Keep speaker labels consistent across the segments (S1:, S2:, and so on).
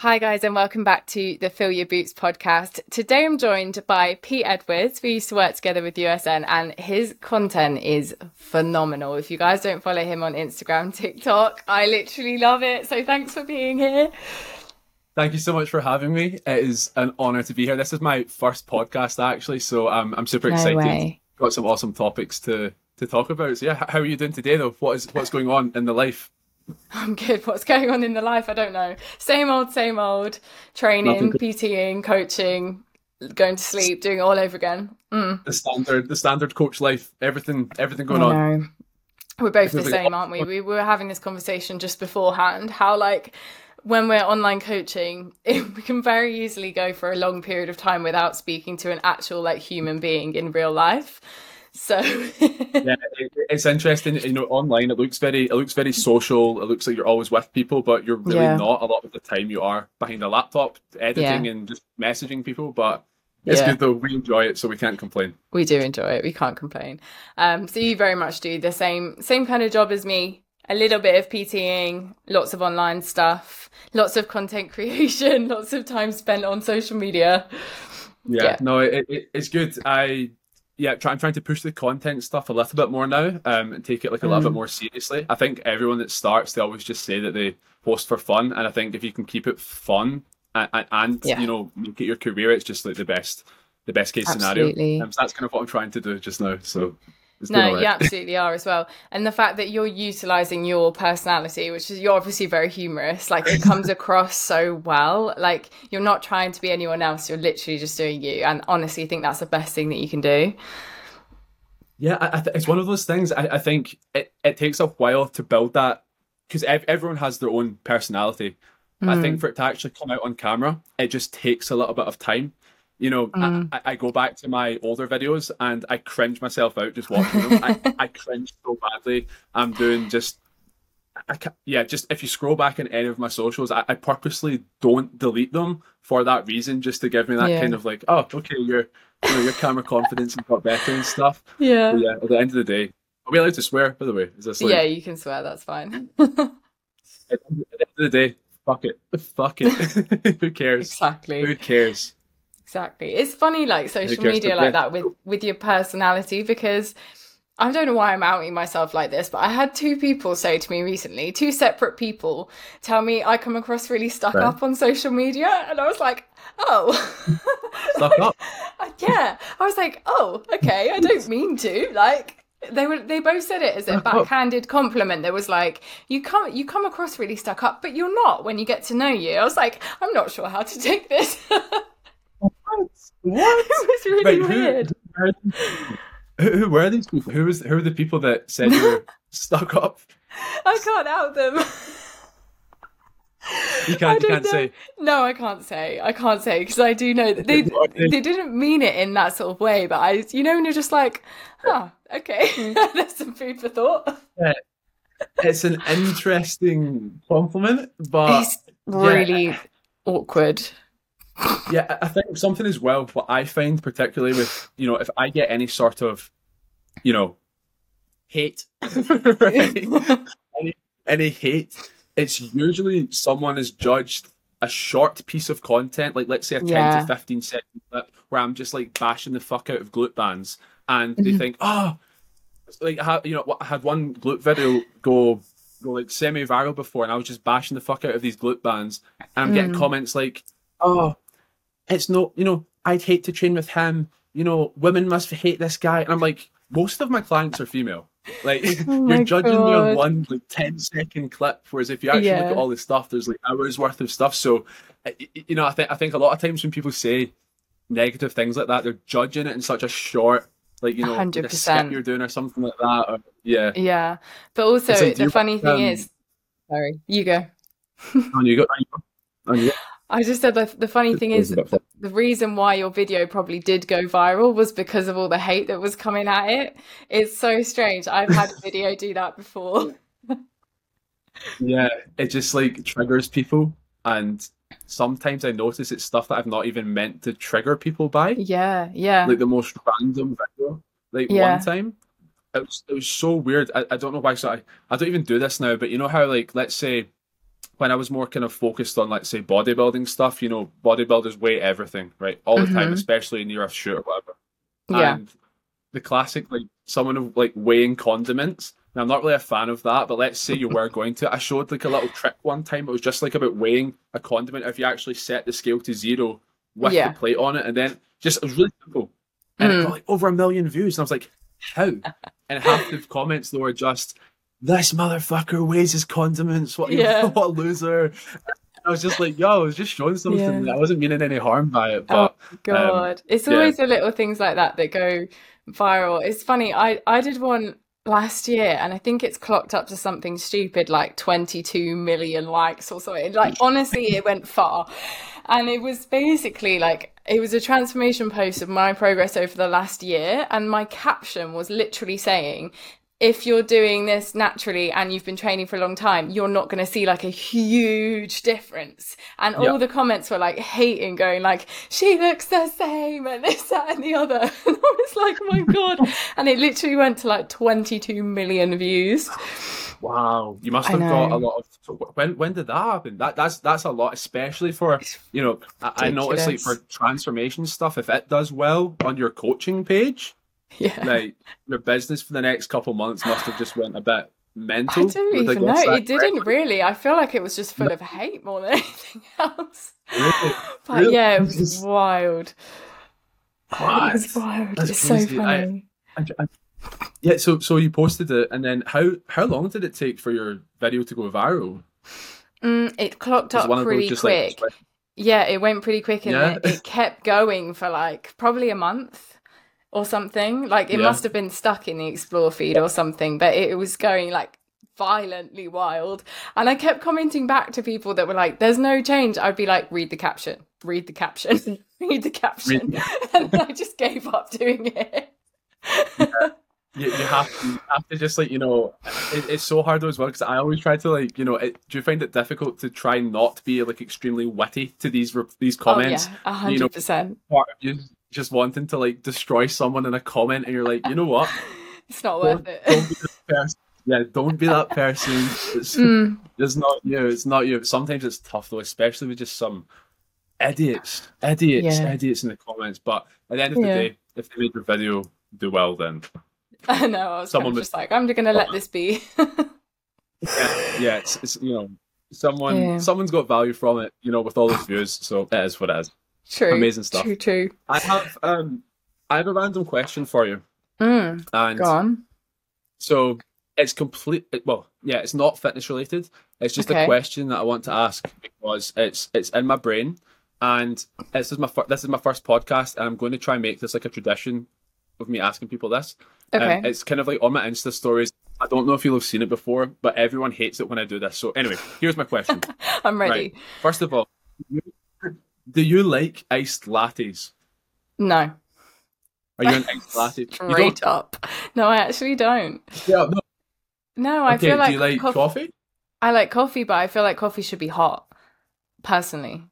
S1: Hi, guys, and welcome back to the Phil Your Boots podcast. Today I'm joined by Pete Edwards. We used to work together with USN, and his content is phenomenal. If you guys don't follow him on Instagram, TikTok, I literally love it. So thanks for being here.
S2: Thank you so much for having me. It is an honor to be here. This is my first podcast, actually, so um, I'm super
S1: No
S2: excited.
S1: way.
S2: Got some awesome topics to to talk about. So yeah, how are you doing today, though? What is what's going on in the life?
S1: I'm good. What's going on in the life? I don't know. Same old, same old. Training,
S2: Nothing.
S1: PTing, coaching, going to sleep, doing it all over again. Mm,
S2: The standard, the standard coach life. Everything, everything
S1: I
S2: going on.
S1: We're both the same, aren't we? We were having this conversation just beforehand. How like when we're online coaching, we can very easily go for a long period of time without speaking to an actual like human being in real life. So
S2: Yeah, it, it's interesting. You know, online it looks very, it looks very social. It looks like you're always with people, but you're really
S1: Yeah.
S2: not. A lot of the time, you are behind a laptop editing and just messaging people. But it's
S1: Yeah.
S2: good though. We enjoy it, so we can't complain.
S1: we do enjoy it. We can't complain. Um, so you very much do the same same kind of job as me. A little bit of PTing, lots of online stuff, lots of content creation, lots of time spent on social media.
S2: Yeah,
S1: Yeah.
S2: no, it, it, it's good. I yeah, try, I'm trying to push the content stuff a little bit more now, um, and take it like a little bit
S1: Mm.
S2: more seriously. I think everyone that starts, they always just say that they post for fun, and I think if you can keep it fun and, and,
S1: Yeah.
S2: you know make it your career, it's just like the best, the best case scenario.
S1: Absolutely.
S2: Um, so that's kind of what I'm trying to do just now. So it's
S1: No,
S2: right.
S1: you absolutely are as well. And the fact that you're utilizing your personality, which is you're obviously very humorous, like it comes across so well. Like you're not trying to be anyone else, you're literally just doing you. And honestly, I think that's the best thing that you can do.
S2: Yeah, I, I th- it's one of those things. I, I think it, it takes a while to build that because ev- everyone has their own personality. I think mm. for it to actually come out on camera, it just takes a little bit of time. You know, I, mm. I- I go back to my older videos and I cringe myself out just watching them. I, I cringe so badly. I'm doing just, I ca yeah, just if you scroll back in any of my socials, I, I purposely don't delete them for that reason, just to give me that
S1: Yeah.
S2: kind of like, oh, okay, your, you know, your camera confidence has got better and stuff.
S1: Yeah.
S2: But yeah, at the end of the day, are we allowed to swear? By the way, is this like
S1: Yeah, you can swear, that's fine.
S2: at the end of the day? Fuck it, fuck it. Who cares?
S1: exactly.
S2: Who cares?
S1: Exactly. It's funny like social media like that with with your personality because I don't know why I'm outing myself like this, but I had two people say to me recently, two separate people tell me I come across really stuck
S2: Right.
S1: up on social media and I was like, "Oh."
S2: Stuck up.
S1: yeah. I was like, "Oh, okay, I don't mean to." Like they were they both said it as a backhanded compliment. There was like, "You come you come across really stuck up, but you're not when you get to know you." I was like, "I'm not sure how to take this."
S2: What? What?
S1: it was really
S2: Wait, who-
S1: weird.
S2: Who, who were these people? Who was who were the people that said you were stuck up?
S1: I can't out them.
S2: You
S1: I
S2: can't you
S1: don't
S2: can't
S1: know.
S2: say.
S1: No, I can't say. I can't say because I do know that they they didn't mean it in that sort of way. But I, you know, when you're just like, oh, okay, there's some food for thought. Yeah.
S2: It's an interesting compliment, but
S1: It's really awkward.
S2: Yeah, I- think something as well. What I find particularly with you know, if I get any sort of, you know, hate, any, any hate, it's usually someone has judged a short piece of content, like let's say a ten
S1: Yeah.
S2: to fifteen second clip, where I'm just like bashing the fuck out of glute bands, and they
S1: Mm-hmm.
S2: think, oh, like I you know, I had one glute video go go like semi viral before, and I was just bashing the fuck out of these glute bands, and I'm getting
S1: Mm.
S2: comments like, oh, it's not, you know, I'd hate to train with him. You know, women must hate this guy, and I'm like, most of my clients are female. Like
S1: Oh
S2: you're judging me on one like 10 second clip, whereas if you actually look at all the stuff, there's like hours worth of stuff. So, you know, I think I think a lot of times when people say negative things like that, they're judging it in such a short, like you know, like a
S1: 100%.
S2: skit you're doing or something like that. Or, yeah,
S1: Yeah, but also
S2: like,
S1: the funny thing
S2: um,
S1: is, sorry, you go.
S2: and you go, and you go, and you go.
S1: I just said the the funny thing is
S2: It's a
S1: the reason why your video probably did go viral was because of all the hate that was coming at it. It's so strange. I've had a video do that before.
S2: Yeah, it just like triggers people, and sometimes I notice it's stuff that I've not even meant to trigger people by.
S1: Yeah, yeah.
S2: Like the most random video. Like
S1: Yeah.
S2: one time, it was it was so weird. I, I don't know why. So I, I don't even do this now, but you know how like let's say when I was more kind of focused on, like, say, bodybuilding stuff, you know, bodybuilders weigh everything, right? All the time,
S1: Mhm.
S2: especially near a shoot or whatever.
S1: Yeah.
S2: And the classic, like, someone of, like weighing condiments. Now, I'm not really a fan of that, but let's say you were going to. I showed like a little trick one time. It was just like about weighing a condiment. If you actually set the scale to zero with
S1: Yeah.
S2: the plate on it, and then just it was really simple, and it
S1: Mm.
S2: got like over a million views, and I was like, how? and half the comments though were just, "This motherfucker weighs his condiments. What,
S1: Yeah.
S2: what a loser!" I was just like, "Yo, I was just showing something.
S1: Yeah.
S2: I wasn't meaning any harm by it." But oh, um,
S1: God, it's
S2: yeah.
S1: always the little things like that that go viral. It's funny. I I did one last year, and I think it's clocked up to something stupid like 22 million likes or something. Like honestly, it went far, and it was basically like it was a transformation post of my progress over the last year, and my caption was literally saying. If you're doing this naturally and you've been training for a long time, you're not going to see like a huge difference. And all
S2: Yeah.
S1: the comments were like hating, going like, "She looks the same," and this, that, and the other. And I was like, oh "My God!" And it literally went to like 22 million views.
S2: Wow, you must have got a lot of. When when did that happen? That that's that's a lot, especially for you know. I, I notice like for transformation stuff, if it does well on your coaching page,
S1: Yeah.
S2: like your business for the next couple months must have just went a bit mental. I don't
S1: even know. It didn't really. I feel like it was just full of hate more than anything else.
S2: Really?
S1: But
S2: Really?
S1: yeah, it was
S2: Just-
S1: wild.
S2: What?
S1: It was wild.
S2: That's
S1: it's so
S2: crazy. I-
S1: funny.
S2: I- I- yeah, so so you posted it, and then how how long did it take for your video to go viral?
S1: Mm, it clocked up
S2: one of those
S1: pretty quick.
S2: like,
S1: Yeah, it went pretty quick and
S2: Yeah.
S1: it, it kept going for like probably a month or something. Like it
S2: Yeah.
S1: must have been stuck in the explore feed or something, but it was going like violently wild. And I kept commenting back to people that were like, there's no change. I'd be like, read the caption, read the caption, read the caption. and I just gave up doing it.
S2: you, you have to you have to just like you know it, it's so hard as well because I always try to like you know it, do you find it difficult to try not to be like extremely witty to these these comments?
S1: Oh yeah, a
S2: you know,
S1: hundred percent.
S2: Part of you just wanting to like destroy someone in a comment, and you're like, you know what?
S1: It's not
S2: Don't,
S1: worth
S2: don't
S1: it.
S2: be that person. Yeah, don't be that person. It's,
S1: Mm,
S2: it's not you. It's not you. Sometimes it's tough though, especially with just some idiots, idiots,
S1: Yeah.
S2: idiots in the comments. But at the end of the
S1: Yeah.
S2: day, if they made your video do well, then
S1: I know. I was
S2: Someone
S1: kind of
S2: was-
S1: just like, I'm just gonna let this be.
S2: yeah, yeah, it's, it's you know, someone
S1: Yeah.
S2: someone's got value from it, you know, with all those views. So it is what it is.
S1: True.
S2: Amazing stuff.
S1: True. True.
S2: I have um, I have a random question for you,
S1: Mm,
S2: and
S1: go on.
S2: so it's complete. Well, yeah, it's not fitness related. It's just
S1: Okay.
S2: a question that I want to ask because it's it's in my brain, and this is my fir- this is my first podcast, and I'm going to try and make this like a tradition of me asking people this. Um,
S1: Okay.
S2: it's kind of like on my Insta stories. I don't know if you'll have seen it before, but everyone hates it when I do this. So anyway, here's my question.
S1: I'm ready.
S2: First of all, do you like iced lattes?
S1: No.
S2: Are you an iced latte?
S1: Straight up. No, I actually don't.
S2: Yeah, no.
S1: No, I
S2: Okay,
S1: feel like,
S2: do you like
S1: coff-
S2: coffee?
S1: I like coffee, but I feel like coffee should be hot. Personally.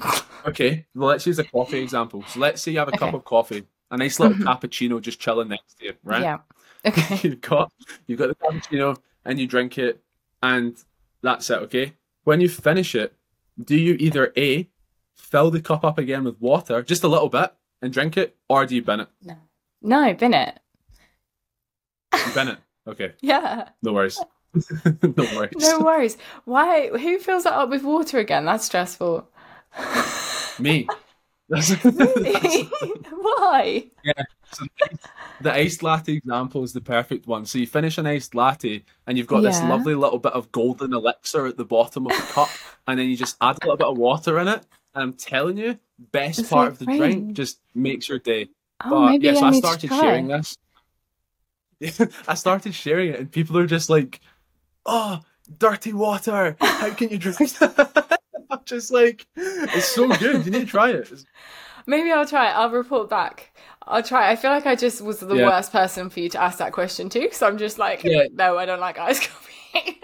S2: Okay, well, let's use a coffee example. So let's say you have a cup of coffee, a nice little cappuccino just chilling next to you, right?
S1: Yeah. Okay.
S2: You've got you've got the cappuccino and you drink it, and that's it. Okay. When you finish it, do you either a fill the cup up again with water, just a little bit, and drink it, or do you bin it?
S1: No. No, bin it.
S2: You bin it. Okay,
S1: Yeah.
S2: no worries. no worries.
S1: No worries. Why? Who fills that up with water again? That's stressful.
S2: Me. That's-
S1: Really? Why?
S2: So the iced latte example is the perfect one. So you finish an iced latte and you've got this lovely little bit of golden elixir at the bottom of the cup, and then you just add a little bit of water in it. I'm telling you, best
S1: It's
S2: part
S1: like
S2: of the
S1: rain.
S2: drink just makes your day.
S1: Oh,
S2: But
S1: maybe
S2: yeah, so
S1: I
S2: I started sharing this. I started sharing it, and people are just like, "Oh, dirty water! How can you drink that?" I'm just like, "It's so good. You need to try it." It's-
S1: Maybe I'll try it. I'll report back. I'll try. I feel like I just was the
S2: Yeah.
S1: worst person for you to ask that question to, because I'm just like,
S2: Yeah.
S1: no, I don't like iced coffee.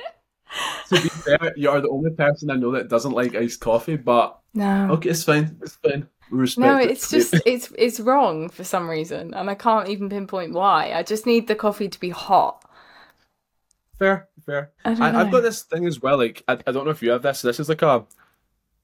S2: To be fair, you are the only person I know that doesn't like iced coffee, but
S1: no.
S2: Okay, it's fine. It's fine. Respect
S1: No,
S2: it.
S1: it's just it's it's wrong for some reason, and I can't even pinpoint why. I just need the coffee to be hot.
S2: Fair, fair.
S1: I
S2: I've got this thing as well. Like, I, I don't know if you have this. This is like a,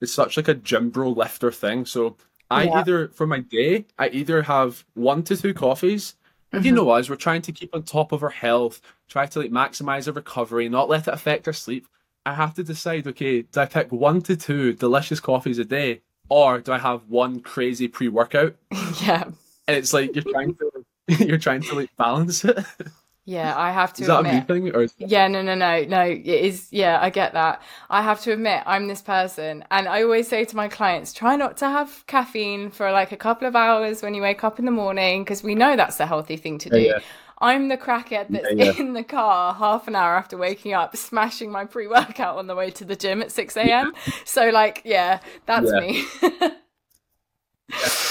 S2: it's such like a gym bro lifter thing. So I
S1: Yeah.
S2: either for my day, I either have one to two coffees. And you know mm-hmm. us, we're trying to keep on top of our health, try to like maximize our recovery, not let it affect our sleep. I have to decide, okay, do I pick one to two delicious coffees a day, or do I have one crazy pre-workout?
S1: yeah.
S2: And it's like you're trying to, you're trying to like balance it.
S1: Yeah, I have to
S2: Is that a me thing, or is
S1: Yeah, no, no, no, no. It is. Yeah, I get that. I have to admit, I'm this person, and I always say to my clients, try not to have caffeine for like a couple of hours when you wake up in the morning, because we know that's the healthy thing to do.
S2: Yeah, yeah.
S1: I'm the crackhead that's
S2: Yeah,
S1: in the car half an hour after waking up, smashing my pre-workout on the way to the gym at 6 a.m. So, like, yeah, that's me.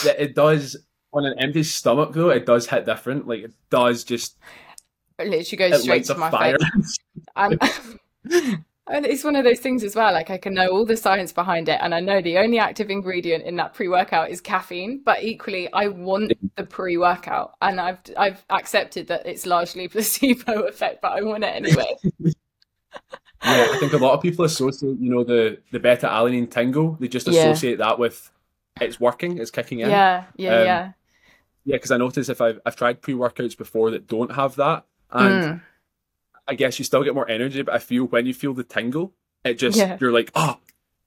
S2: Yeah, it does on an empty stomach though. It does hit different. Like it does just
S1: literally goes
S2: it
S1: straight to my
S2: fire.
S1: face. I'm, and it's one of those things as well. Like I can know all the science behind it, and I know the only active ingredient in that pre-workout is caffeine. But equally, I want the pre-workout, and I've I've accepted that it's largely placebo effect, but I want it anyway.
S2: yeah, I think a lot of people associate, you know, the the beta alanine tingle. They just
S1: Yeah.
S2: associate that with it's working, it's kicking in.
S1: yeah, yeah,
S2: Um,
S1: yeah.
S2: Yeah, because I notice if I've I've tried pre workouts before that don't have that, and
S1: Mm.
S2: I guess you still get more energy. But I feel when you feel the tingle, it just
S1: Yeah.
S2: you're like, oh,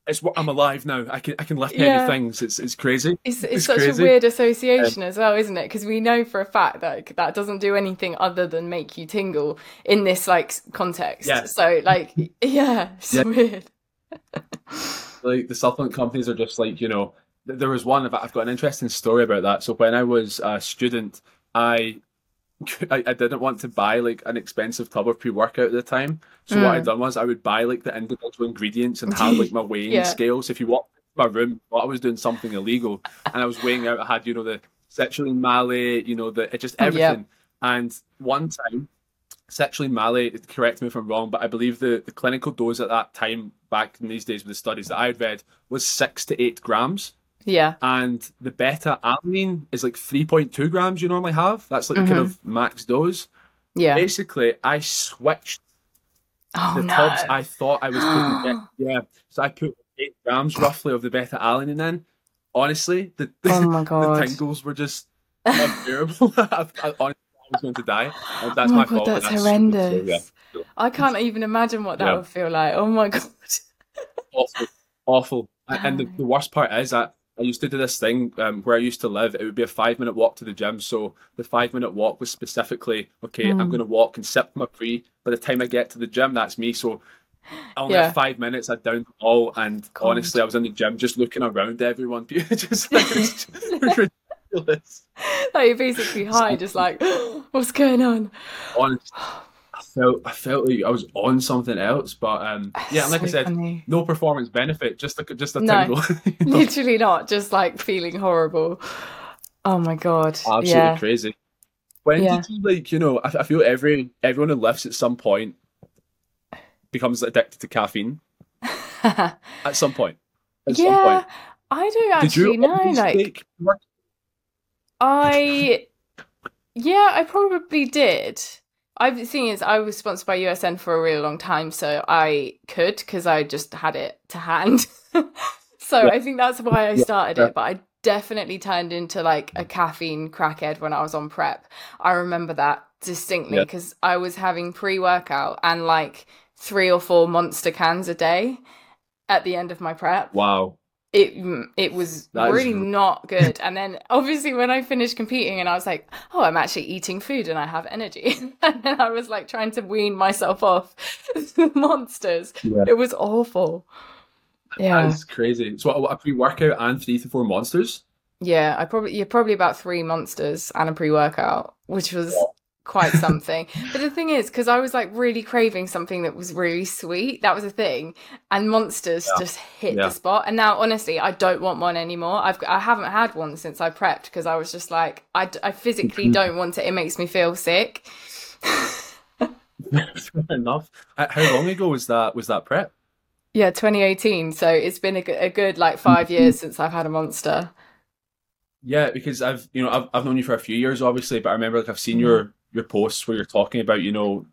S2: it's what I'm alive now. I can I can lift
S1: Yeah.
S2: heavy things. It's it's crazy.
S1: It's, it's,
S2: It's
S1: such
S2: crazy.
S1: a weird association as well, isn't it? Because we know for a fact that that doesn't do anything other than make you tingle in this like context.
S2: Yeah.
S1: So like, yeah, it's
S2: Yeah.
S1: weird.
S2: like the supplement companies are just like you know there was one i've got an interesting story about that so when i was a student i I, I didn't want to buy like an expensive tub of pre-workout at the time. So what i'd mm. done was i would buy like the individual ingredients and have like my weighing
S1: Yeah.
S2: scales. If you walk my room i was doing something illegal and i was weighing out i had you know the citrulline malate you know the it just
S1: Oh, yeah.
S2: everything. And one time citrulline malate correct me if i'm wrong but i believe the, the clinical dose at that time back in these days with the studies that i had read was six to eight grams
S1: Yeah.
S2: and the beta alanine is like 3.2 grams you normally have that's like the kind mm-hmm. of max dose
S1: Yeah.
S2: basically i switched
S1: Oh
S2: the
S1: no.
S2: tubs i thought i was putting yeah so i put eight grams roughly of the beta alanine in honestly the,
S1: Oh my
S2: the tingles were just unbearable I, I, honestly, I was going to die And that's
S1: oh my
S2: my
S1: god,
S2: fault and
S1: that's
S2: stupid, so,
S1: horrendous.
S2: yeah.
S1: I can't even imagine what that
S2: Yeah.
S1: would feel like. Oh my god.
S2: awful, awful. And and the, the worst part is that I used to do this thing um, where I used to live. It would be a five minute walk to the gym. So the five minute walk was specifically okay.
S1: Hmm.
S2: I'm going to walk and sip my pre. By the time I get to the gym, that's me. So I only
S1: Yeah.
S2: had five minutes. I them all, and
S1: God.
S2: honestly, I was in the gym just looking around everyone. just like it's ridiculous.
S1: Like you're basically high, just like, what's going on?
S2: Honestly, felt I felt like I was on something else. But um, yeah, like I said,
S1: funny.
S2: no performance benefit. Just a just a
S1: No.
S2: tingle. You know?
S1: Literally not, just like feeling horrible. Oh my god.
S2: absolutely
S1: yeah.
S2: crazy. When
S1: Yeah.
S2: did you like? You know, I, I feel every everyone who lifts at some point becomes addicted to caffeine at some point. At some
S1: yeah.
S2: point.
S1: I don't
S2: Did you
S1: actually know. Like
S2: take
S1: I, yeah, I probably did. I've the thing is, I was sponsored by USN for a really long time, so I could because I just had it to hand. so
S2: Yeah.
S1: I think that's why I started
S2: yeah.
S1: it. But I definitely turned into like a caffeine crackhead when I was on prep. I remember that distinctly
S2: Yeah.
S1: because I was having pre workout and like three or four monster cans a day at the end of my prep
S2: Wow.
S1: It mm, it was
S2: That is
S1: really
S2: r-
S1: not good. And then obviously when I finished competing and I was like, oh, I'm actually eating food and I have energy. and then I was like trying to wean myself off the monsters.
S2: Yeah.
S1: It was awful. Yeah.
S2: it's crazy. So what, a pre workout and three to four monsters?
S1: Yeah, I probably you're probably about three monsters and a pre-workout, which was quite something. but the thing is, because I was like really craving something that was really sweet, that was a thing, and monsters
S2: Yeah.
S1: just hit
S2: Yeah.
S1: the spot. And now, honestly, I don't want one anymore. I've I haven't had one since I prepped because I was just like, I, I physically
S2: Mhm.
S1: don't want it. It makes me feel sick.
S2: Fair enough. How long ago was that? Was that prep?
S1: Yeah, 2018. So it's been a, good- a good like five years since I've had a monster.
S2: Yeah, because I've you know I've, I've known you for a few years, obviously, but I remember like I've seen your your posts where you're talking about you know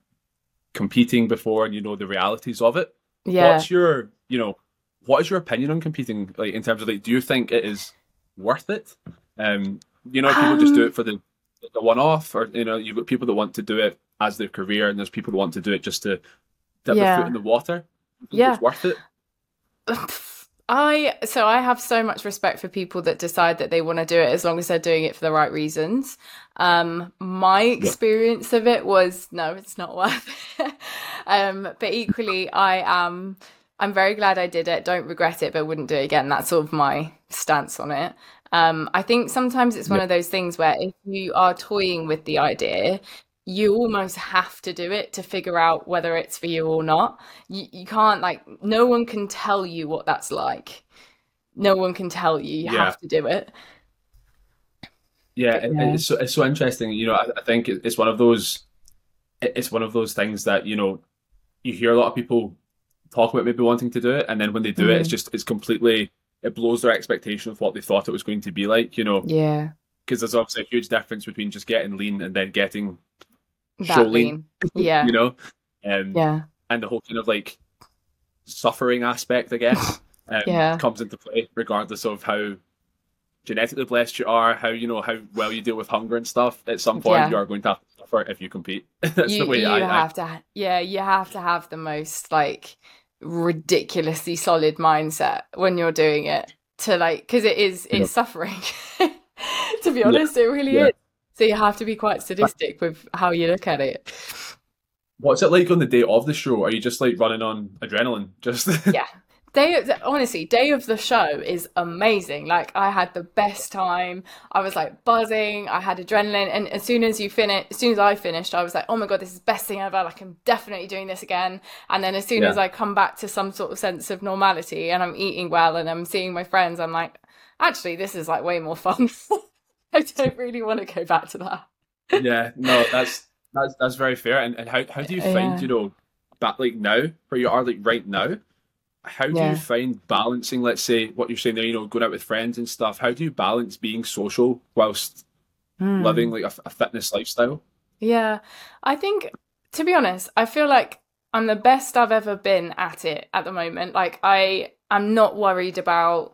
S2: competing before and you know the realities of it.
S1: Yeah.
S2: What's your, you know, what is your opinion on competing? Like in terms of like, do you think it is worth it? Um, you know, people just do
S1: Um,
S2: it for the the one off, or you know, you've got people that want to do it as their career, and there's people that want to do it just to dip their foot in the water.
S1: Yeah.
S2: it's worth it.
S1: I so I have so much respect for people that decide that they want to do it as long as they're doing it for the right reasons. Um, my experience of it was no, it's not worth it. um, but equally, I am. I'm very glad I did it. Don't regret it, but wouldn't do it again. That's sort of my stance on it. Um, I think sometimes it's one
S2: Yeah.
S1: of those things where if you are toying with the idea, you almost have to do it to figure out whether it's for you or not. You, you can't like no one can tell you what that's like. No one can tell you. You
S2: Yeah.
S1: have to do it.
S2: Yeah,
S1: Yeah.
S2: it's so, it's so interesting. You know, I, I think it's one of those it's one of those things that you know you hear a lot of people talk about maybe wanting to do it, and then when they do it, it's
S1: Mm.
S2: just it's completely it blows their expectation of what they thought it was going to be like. You know,
S1: Yeah.
S2: because there's obviously a huge difference between just getting lean and then getting
S1: That
S2: lean.
S1: Yeah.
S2: You know, um,
S1: Yeah.
S2: and the whole kind of like suffering aspect, I guess, um,
S1: Yeah.
S2: comes into play regardless of how genetically blessed you are, how you know how well you deal with hunger and stuff. At some point,
S1: Yeah.
S2: you are going to have to suffer if you compete. That's
S1: you,
S2: the way
S1: you
S2: I, I
S1: have to yeah you have to have the most like ridiculously solid mindset when you're doing it to like because it is it's
S2: Yeah.
S1: suffering to be honest it really
S2: Yeah.
S1: is so you have to be quite sadistic with how you look at it.
S2: What's it like on the day of the show? Are you just like running on adrenaline? Just
S1: yeah. Day of, honestly day of the show is amazing. Like i had the best time. I was like buzzing. I had adrenaline. And as soon as you finish as soon as i finished i was like oh my god this is the best thing ever. Like i'm definitely doing this again. And then as soon as i come back to some sort of sense of normality and i'm eating well and i'm seeing my friends i'm like actually this is like way more fun i don't really want to go back to that
S2: yeah, no, that's that's that's very fair. And and how how do you find
S1: Yeah.
S2: you know that like now where you are like right now? How do
S1: Yeah.
S2: you find balancing? Let's say what you're saying there, you know, going out with friends and stuff. How do you balance being social whilst
S1: Hmm.
S2: living like a, a fitness lifestyle?
S1: Yeah, I think to be honest, I feel like I'm the best I've ever been at it at the moment. Like I am not worried about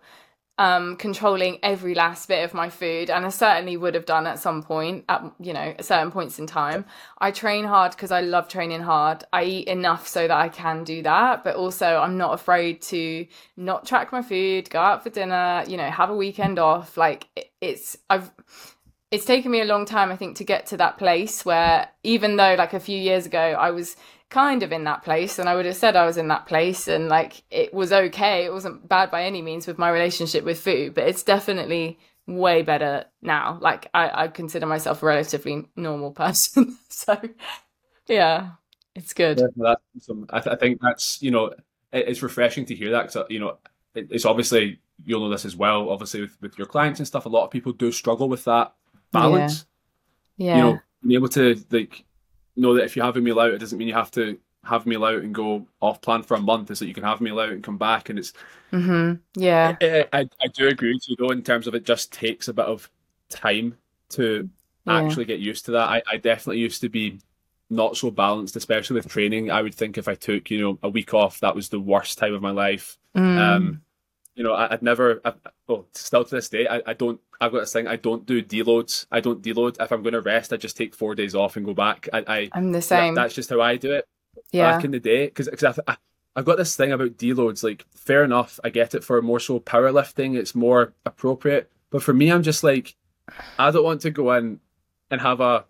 S1: um controlling every last bit of my food and I certainly would have done at some point at you know certain points in time. I train hard because I love training hard. I eat enough so that I can do that, but also I'm not afraid to not track my food, go out for dinner, you know, have a weekend off. Like it- it's I've it's taken me a long time, I think, to get to that place where even though like a few years ago I was kind of in that place and I would have said I was in that place and like it was okay. It wasn't bad by any means with my relationship with food, but it's definitely way better now. Like I, I consider myself a relatively normal person. so yeah, it's good.
S2: Yeah, that's awesome. I, th- I think that's you know it, it's refreshing to hear that because uh, you know it, it's obviously you'll know this as well. Obviously with, with your clients and stuff, a lot of people do struggle with that balance.
S1: Yeah.
S2: You know, being able to like know that if you have a meal out, it doesn't mean you have to have a meal out and go off plan for a month. It's that you can have a meal out and come back, and it's
S1: hmm Yeah.
S2: I, I, I do agree with you though in terms of it just takes a bit of time to
S1: Yeah.
S2: actually get used to that. I, I definitely used to be not so balanced, especially with training. I would think if I took, you know, a week off, that was the worst time of my life.
S1: Mm.
S2: Um, you know, I, I'd never, I, well, still to this day, I, I don't, I've got this thing, I don't do deloads. I don't deload. If I'm going to rest, I just take four days off and go back. I, I
S1: I'm the
S2: that-
S1: same.
S2: that's just how I do it
S1: yeah.
S2: back in the day because I've, I- I've got this thing about deloads like fair enough i get it for more so powerlifting it's more appropriate but for me i'm just like i don't want to go in and have a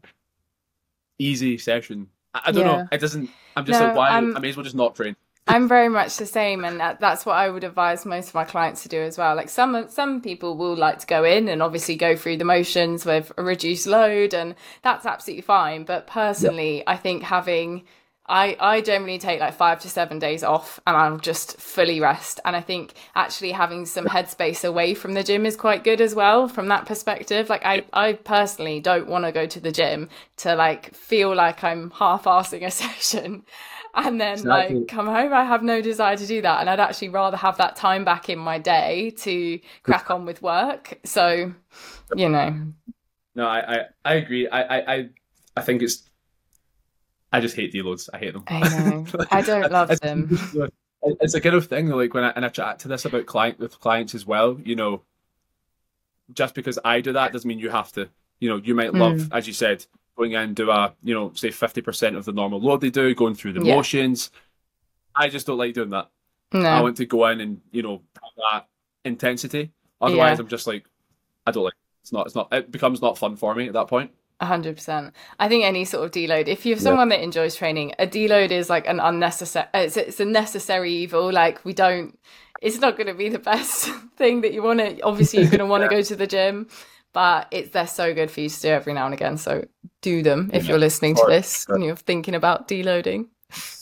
S2: easy session i, I don't
S1: Yeah.
S2: know it doesn't i'm just
S1: No,
S2: like why i may as well just not train
S1: I'm very much the same, and that, that's what I would advise most of my clients to do as well. Like some some people will like to go in and obviously go through the motions with a reduced load, and that's absolutely fine. But personally, I think having I I generally take like five to seven days off, and I'll just fully rest. And I think actually having some headspace away from the gym is quite good as well from that perspective. Like I I personally don't want to go to the gym to like feel like I'm half-assing a session and then
S2: Exactly.
S1: like come home i have no desire to do that and i'd actually rather have that time back in my day to crack on with work so you know
S2: no i i, I agree I, I i i think it's I just hate deloads. I hate them.
S1: I know. I don't love
S2: it's,
S1: them.
S2: It's a kind of thing, like when I and I chat to this about client with clients as well. You know, just because I do that doesn't mean you have to. You know, you might love,
S1: Mm.
S2: as you said, going in do a you know say fifty percent of the normal load they do, going through the
S1: Yeah.
S2: motions. I just don't like doing that. I want to go in and you know have that intensity. Otherwise,
S1: Yeah.
S2: I'm just like, I don't like. It's not. It's not. It becomes not fun for me at that point.
S1: A hundred percent. I think any sort of deload. If you're someone that enjoys training, a deload is like an unnecessary. It's, it's a necessary evil. Like we don't. It's not going to be the best thing that you want to. Obviously, you're going to want to go to the gym, but it's they're so good for you to do every now and again. So do them if
S2: Yeah,
S1: you're listening to this and you're thinking about deloading.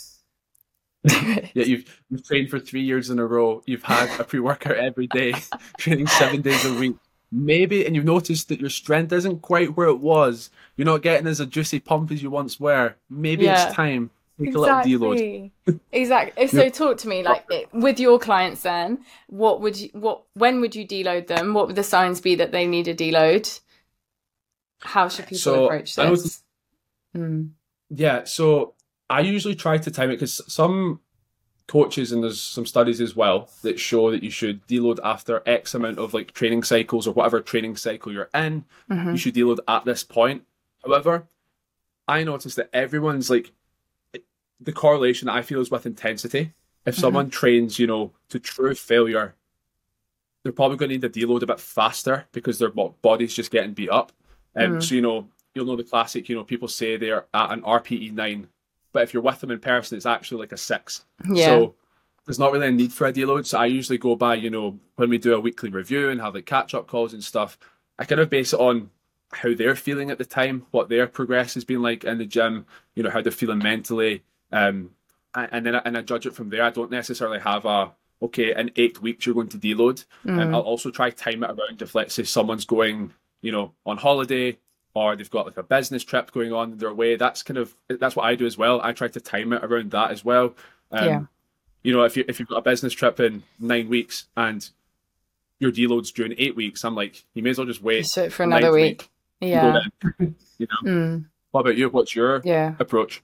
S2: Yeah, you've you've trained for three years in a row. You've had a pre workout every day, training seven days a week. Maybe, and you've noticed that your strength isn't quite where it was. You're not getting as a juicy pump as you once were. Maybe
S1: Yeah.
S2: it's time. Take a.
S1: Exactly. exactly. So talk to me like with your clients then, what would you what when would you deload them? What would the signs be that they need a deload? How should people
S2: So,
S1: approach
S2: I know
S1: this? Mm.
S2: Yeah, so I usually try to time it because some coaches and there's some studies as well that show that you should deload after X amount of like training cycles or whatever training cycle you're in.
S1: Mhm.
S2: You should deload at this point. However, I noticed that everyone's like the correlation I feel is with intensity. If someone trains, you know, to true failure, they're probably going to need to deload a bit faster because their body's just getting beat up. Um, So you know, you'll know the classic. You know, people say they're at an RPE nine, but if you're with them in person, it's actually like a six.
S1: Yeah.
S2: So there's not really a need for a deload. So I usually go by, you know, when we do a weekly review and have like catch up calls and stuff, I kind of base it on how they're feeling at the time, what their progress has been like in the gym, you know, how they're feeling mentally. Um, and and then I, and I judge it from there. I don't necessarily have a okay in eight weeks you're going to deload. And I'll also try time it around if let's say someone's going, you know, on holiday or they've got like a business trip going on their way. That's kind of that's what I do as well. I try to time it around that as well. Um,
S1: Yeah.
S2: You know, if you if you've got a business trip in nine weeks and your deloads during eight weeks, I'm like, you may as well just wait
S1: Just for another week.
S2: and
S1: Yeah.
S2: you know.
S1: Mm.
S2: What about you? What's your
S1: Yeah.
S2: approach?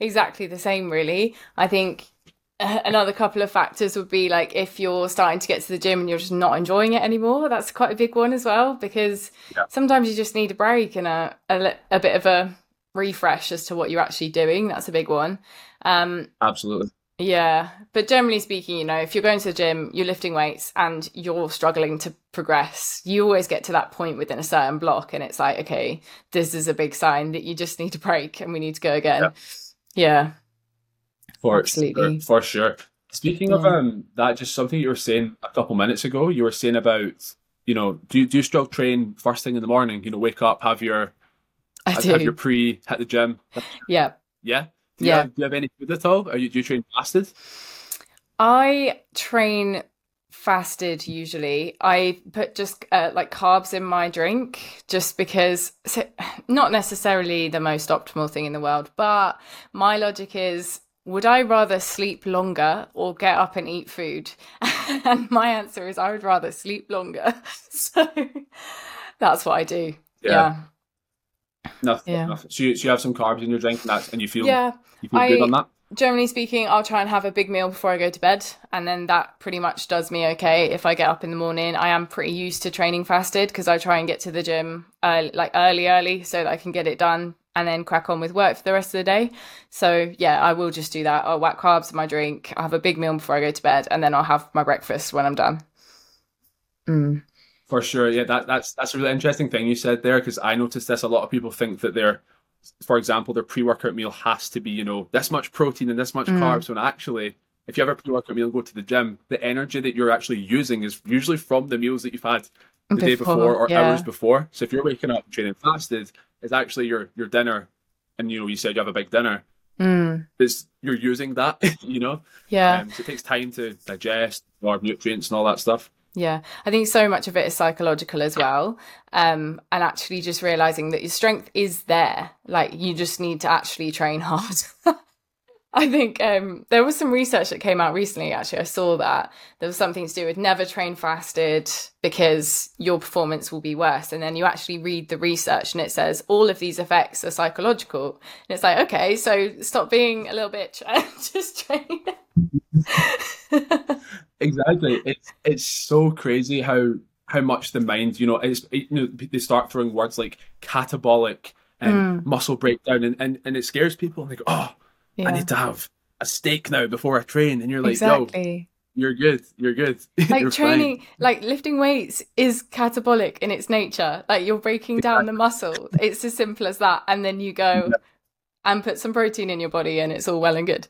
S1: Exactly the same, really. I think uh, another couple of factors would be like if you're starting to get to the gym and you're just not enjoying it anymore. That's quite a big one as well because
S2: Yeah.
S1: sometimes you just need a break and a, a a bit of a refresh as to what you're actually doing. That's a big one. Um,
S2: Absolutely.
S1: yeah, but generally speaking, you know, if you're going to the gym, you're lifting weights and you're struggling to progress, you always get to that point within a certain block and it's like, okay, this is a big sign that you just need a break and we need to go again. Yeah.
S2: For
S1: Absolutely.
S2: sure, for sure. Speaking of um that, just something you were saying a couple minutes ago. You were saying about you know do you, do you still train first thing in the morning? You know, wake up, have your
S1: I
S2: have,
S1: do.
S2: have your pre, hit the gym.
S1: Yeah.
S2: Yeah. Do you,
S1: Yeah.
S2: have, do you have any food at all? Are you do you train fasted?
S1: I train fasted usually. I put just uh, like carbs in my drink just because so, not necessarily the most optimal thing in the world, but my logic is would I rather sleep longer or get up and eat food? and my answer is I would rather sleep longer. So that's what I do.
S2: Yeah.
S1: Yeah.
S2: Nothing.
S1: Yeah.
S2: nothing. So you, so you have some carbs in your drink, and that's and you feel
S1: Yeah.
S2: you feel good on that.
S1: Generally speaking, I'll try and have a big meal before I go to bed, and then that pretty much does me okay. If I get up in the morning, I am pretty used to training fasted because I try and get to the gym uh, like early, early, so that I can get it done and then crack on with work for the rest of the day. So yeah, I will just do that. I'll whack carbs in my drink. I'll have a big meal before I go to bed, and then I'll have my breakfast when I'm done. Mm.
S2: For sure, yeah, that that's that's a really interesting thing you said there because I noticed this. A lot of people think that their, for example, their pre-workout meal has to be you know this much protein and this much
S1: Mm.
S2: carbs. When actually, if you have a pre-workout meal and go to the gym, the energy that you're actually using is usually from the meals that you've had the day
S1: Before,
S2: before or
S1: yeah.
S2: hours before. So if you're waking up training fasted, it's actually your your dinner, and you know you said you have a big dinner.
S1: Mm.
S2: It's you're using that, you know.
S1: Yeah.
S2: Um, so it takes time to digest, absorb nutrients and all that stuff.
S1: Yeah, I think so much of it is psychological as well. Um, and actually just realizing that your strength is there. Like you just need to actually train hard. I think um, there was some research that came out recently. Actually, I saw that there was something to do with never train fasted because your performance will be worse. And then you actually read the research, and it says all of these effects are psychological. And it's like, okay, so stop being a little bitch and just train.
S2: exactly. It's it's so crazy how how much the mind, you know, it's you know they start throwing words like catabolic and mm. muscle breakdown, and, and and it scares people. And they go, oh yeah. I need to have a steak now before I train. And you're like, exactly. Yo, you're good. You're good.
S1: Like
S2: you're
S1: training, fine. like lifting weights is catabolic in its nature. Like you're breaking down the muscle. It's as simple as that. And then you go yeah. and put some protein in your body and it's all well and good.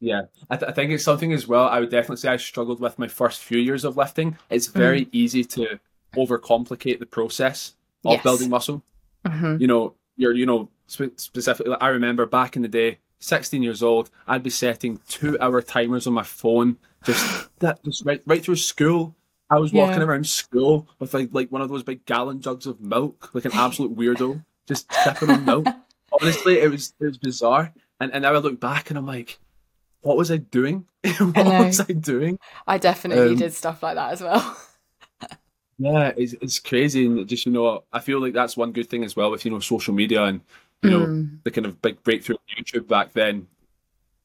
S2: Yeah, I, th- I, think it's something as well. I would definitely say I struggled with my first few years of lifting. It's very mm. easy to overcomplicate the process of yes. building muscle. Mm-hmm. You know, you're, you know, specifically, I remember back in the day, 16 years old, I'd be setting two hour timers on my phone, just that, just right, right through school. I was walking yeah. around school with like, like one of those big gallon jugs of milk, like an absolute weirdo, just sipping on milk. Honestly, it was it was bizarre. And and now I look back and I'm like, what was I doing? what I was I doing?
S1: I definitely um, did stuff like that as well.
S2: yeah, it's it's crazy, and just you know, I feel like that's one good thing as well with you know social media and you know mm. the kind of big breakthrough on YouTube back then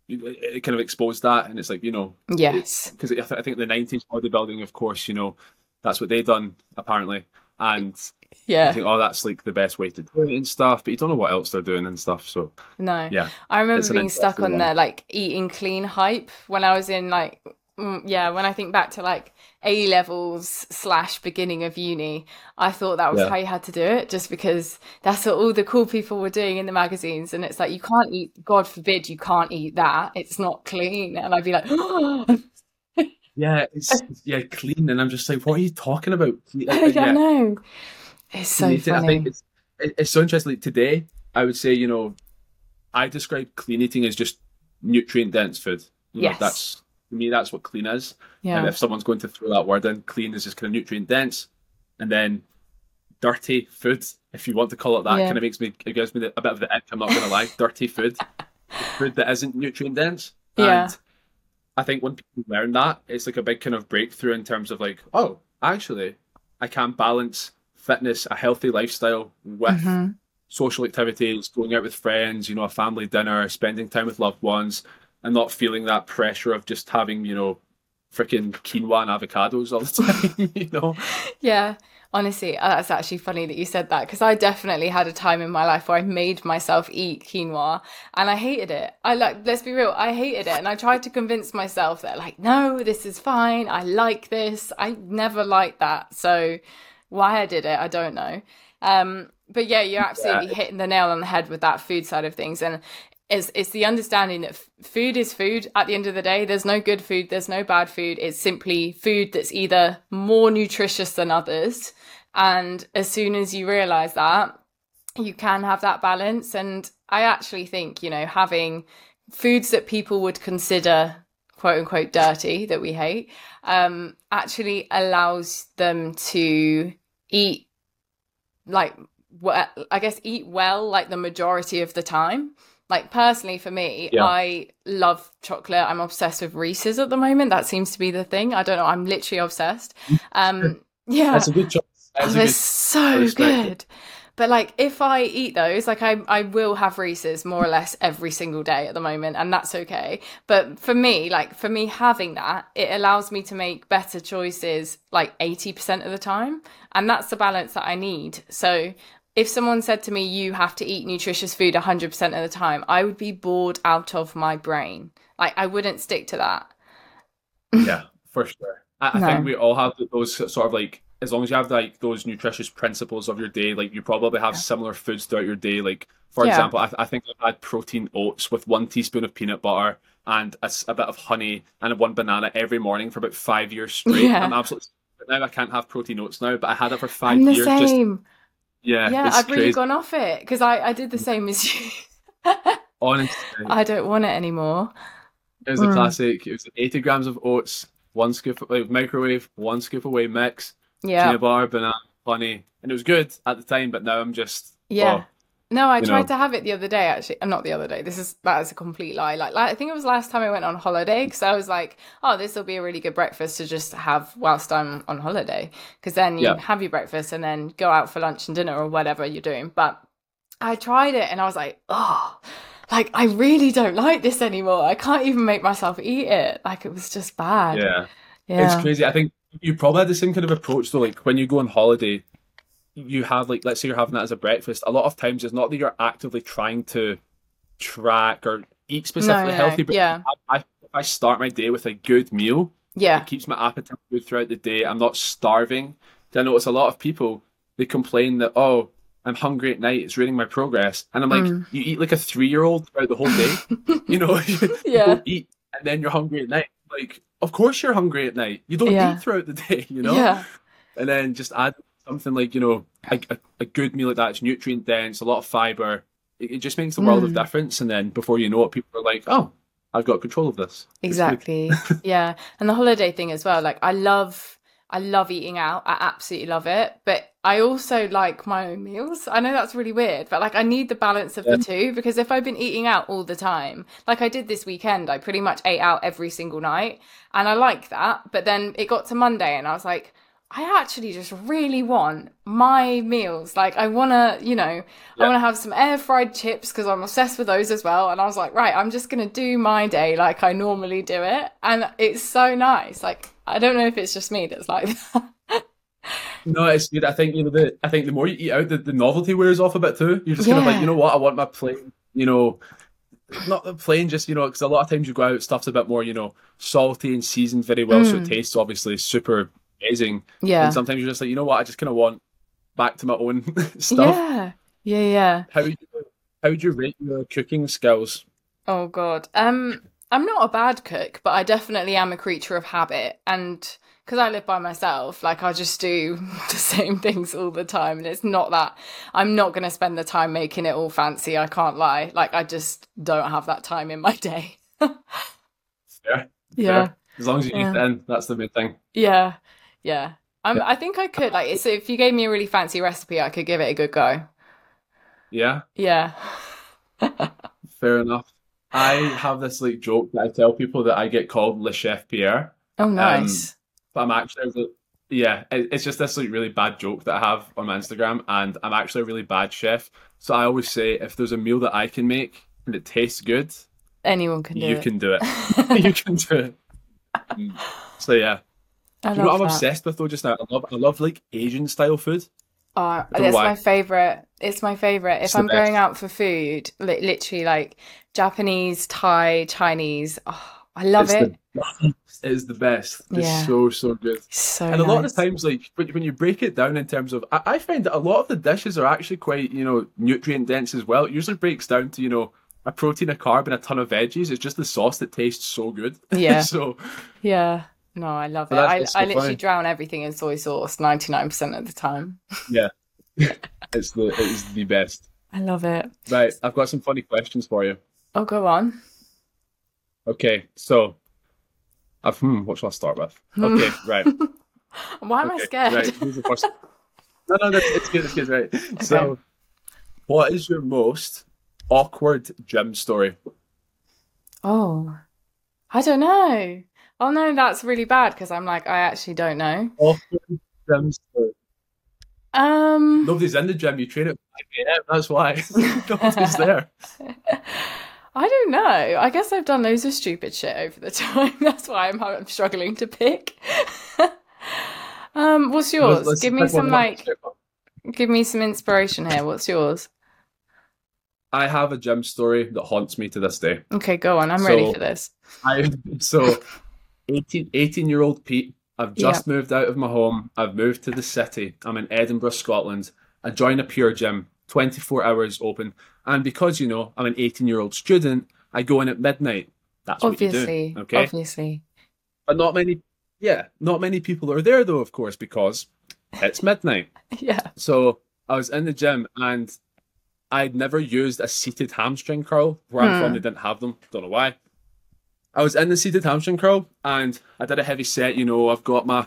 S2: it kind of exposed that and it's like you know
S1: yes.
S2: because I think the 90s bodybuilding of course you know that's what they done apparently. And
S1: yeah.
S2: I think oh that's like the best way to do it and stuff but you don't know what else they're doing and stuff so
S1: no.
S2: yeah.
S1: I remember being stuck on the like eating clean hype when I was in like mm, yeah when I think back to like a levels slash beginning of uni, I thought that was yeah. how you had to do it, just because that's what all the cool people were doing in the magazines. And it's like, you can't eat, God forbid, you can't eat that. It's not clean. And I'd be like,
S2: yeah, it's yeah, clean. And I'm just like, what are you talking about?
S1: I don't know. It's so funny. I think
S2: it's, it's so interesting. Like today, I would say, you know, I describe clean eating as just nutrient dense food. You
S1: yes.
S2: Know, that's to me, that's what clean is. Yeah. And if someone's going to throw that word in, clean is just kind of nutrient dense. And then dirty food, if you want to call it that, yeah. kind of makes me, it gives me a bit of the ick, I'm not going to lie. dirty food, food that isn't nutrient dense.
S1: Yeah.
S2: And I think when people learn that, it's like a big kind of breakthrough in terms of like, oh, actually, I can balance fitness, a healthy lifestyle with mm-hmm. social activities, going out with friends, you know, a family dinner, spending time with loved ones, and not feeling that pressure of just having, you know, freaking quinoa and avocados all the time, you know?
S1: Yeah. Honestly, uh, that's actually funny that you said that because I definitely had a time in my life where I made myself eat quinoa and I hated it. I like, let's be real, I hated it. And I tried to convince myself that, like, no, this is fine. I like this. I never liked that. So why I did it, I don't know. Um, but yeah, you're absolutely yeah. hitting the nail on the head with that food side of things. And it's, it's the understanding that food is food at the end of the day. There's no good food, there's no bad food. It's simply food that's either more nutritious than others. And as soon as you realize that, you can have that balance. And I actually think, you know, having foods that people would consider quote unquote dirty that we hate um, actually allows them to eat like well, I guess eat well like the majority of the time like personally for me yeah. i love chocolate. I'm obsessed with reese's at the moment. That seems to be the thing. I don't know. I'm literally obsessed. Um yeah.
S2: That's a good choice.
S1: Oh, they're so good. But like if i eat those like I, I will have reese's more or less every single day at the moment and that's okay. But for me like for me having that it allows me to make better choices like 80% of the time. And that's the balance that i need. So if someone said to me, you have to eat nutritious food 100% of the time, I would be bored out of my brain. Like, I wouldn't stick to that.
S2: yeah, for sure. I, I no. think we all have those sort of like, as long as you have like those nutritious principles of your day, like you probably have yeah. similar foods throughout your day. Like, for yeah. example, I, I, think I've had protein oats with one teaspoon of peanut butter and a, a bit of honey and one banana every morning for about five years straight. Yeah. I'm absolutely now I can't have protein oats now, but I had it for 5
S1: I'm
S2: years. Just yeah,
S1: yeah, I've really gone off it because I I did the same as you.
S2: Honestly,
S1: I don't want it anymore.
S2: It was a mm. classic. It was 80 grams of oats, one scoop of like, microwave, one scoop of whey mix, yeah, peanut butter, banana, honey, and it was good at the time. But now I'm just
S1: yeah. Oh, No, I tried
S2: know.
S1: to have it the other day. Actually, uh, not the other day. This is that is a complete lie. Like, like I think it was last time I went on holiday because I was like, oh, this will be a really good breakfast to just have whilst I'm on holiday. Because then you
S2: Yeah.
S1: have your breakfast and then go out for lunch and dinner or whatever you're doing. But I tried it and I was like, oh, like I really don't like this anymore. I can't even make myself eat it. Like it was just bad.
S2: Yeah.
S1: Yeah.
S2: It's crazy. I think you probably had the same kind of approach though. Like when you go on holiday, you have like let's say you're having that as a breakfast. A lot of times it's not that you're actively trying to track or eat specifically
S1: no,
S2: healthy, but
S1: yeah.
S2: I, I, I start my day with a good meal,
S1: Yeah.
S2: it keeps my appetite good throughout the day. I'm not starving. I notice a lot of people they complain that oh I'm hungry at night. It's ruining my progress, and I'm like,
S1: Mm.
S2: you eat like a three year old throughout the whole day. you know,
S1: Yeah.
S2: don't eat, and then you're hungry at night. Like, of course you're hungry at night. You don't
S1: Yeah.
S2: eat throughout the day. You know,
S1: Yeah.
S2: and then just add something like you know a, a, a good meal like that. It's nutrient dense, a lot of fiber. It, it just makes the world of
S1: Mm.
S2: difference. And then before you know it, people are like, oh, I've got control of this.
S1: Exactly. yeah. And the holiday thing as well. Like I love I love eating out. I absolutely love it. But I also like my own meals. I know that's really weird, but like I need the balance of
S2: Yeah.
S1: the two because if I've been eating out all the time, like I did this weekend, I pretty much ate out every single night. And I like that. But then it got to Monday and I was like, I actually just really want my meals. Like, I want to, you know, I want to have some air fried chips because I'm obsessed with those as well. And I was like, right, I'm just going to do my day like I normally do it. And it's so nice. Like, I don't know if it's just me that's like that.
S2: No, it's good. I think you know the. I think the more you eat out, the, the novelty wears off a bit too. You're just kind of like, you know what? I want my plain. You know, not the plain, just you know, because a lot of times you go out, stuff's a bit more, you know, salty and seasoned very well, so it mm. tastes obviously super amazing.
S1: Yeah.
S2: And sometimes you're just like, you know what? I just kind of want back to my own stuff.
S1: Yeah. Yeah. Yeah.
S2: How would you, how would you rate your cooking skills?
S1: Oh god. Um I'm not a bad cook, but I definitely am a creature of habit and because I live by myself, like I just do the same things all the time and it's not that I'm not going to spend the time making it all fancy, I can't lie. Like I just don't have that time in my day. Yeah.
S2: Fair. As long as you
S1: Yeah.
S2: eat then, that's the main thing.
S1: Yeah. Yeah. Um, I think I could like so if you gave me a really fancy recipe, I could give it a good go.
S2: Yeah.
S1: Yeah.
S2: Fair enough. I have this like joke that I tell people that I get called Le Chef Pierre.
S1: Oh nice.
S2: but I'm actually yeah, it's just this like really bad joke that I have on my Instagram, and I'm actually a really bad chef. So I always say if there's a meal that I can make and it tastes good,
S1: Anyone can do
S2: you
S1: it.
S2: can do it. you can do it. So yeah,
S1: I
S2: you know what I'm
S1: that.
S2: obsessed with though. Just now, I love I love like Asian style food.
S1: Oh, it's my favorite. It's my favorite. If
S2: It's the
S1: I'm going out for food, li- literally like Japanese, Thai, Chinese. Oh, I love
S2: it's
S1: it.
S2: The, it is the best. It's
S1: Yeah.
S2: so so good.
S1: So
S2: And a lot of times, like when, when you break it down in terms of, I, I find that a lot of the dishes are actually quite, you know, nutrient dense as well. It usually breaks down to, you know, a protein, a carb, and a ton of veggies. It's just the sauce that tastes so good.
S1: Yeah.
S2: so
S1: Yeah. No, I love it.
S2: But
S1: I, I literally
S2: funny.
S1: drown everything in soy sauce 99% of the time. Yeah.
S2: it's the it is the best.
S1: I love it.
S2: Right, I've got some funny questions for you.
S1: Oh, go on.
S2: Okay, so, I've, hmm, what shall I start with? Okay, right.
S1: Why am I scared?
S2: Right, here's the first. No, no, that's, it's good. It's good. Right. So, what is your most awkward gym story?
S1: Oh, I don't know. Oh no, that's really bad because I'm like, I actually don't know. Um,
S2: Nobody's in the gym. You train at 5 a.m. That's why. Nobody's there.
S1: I don't know. I guess I've done loads of stupid shit over the time. That's why I'm, I'm struggling to pick. um, what's yours?
S2: Let's-
S1: give me some like, give me some inspiration here. What's yours?
S2: I have a gym story that haunts me to this day.
S1: Okay, go on. I'm ready for this.
S2: I so 18, 18 year old Pete. I've just moved out of my home. I've moved to the city. I'm in Edinburgh, Scotland. I join a pure gym, 24 hours open. And because you know I'm an 18 year old student, I go in at midnight. That's
S1: Obviously,
S2: what you do. Okay.
S1: obviously.
S2: But not many yeah, not many people are there though, of course, because it's midnight.
S1: Yeah.
S2: So I was in the gym and I'd never used a seated hamstring curl. Where I'm from,
S1: Hmm.
S2: they didn't have them. Don't know why. I was in the seated hamstring curl and I did a heavy set. You know, I've got my,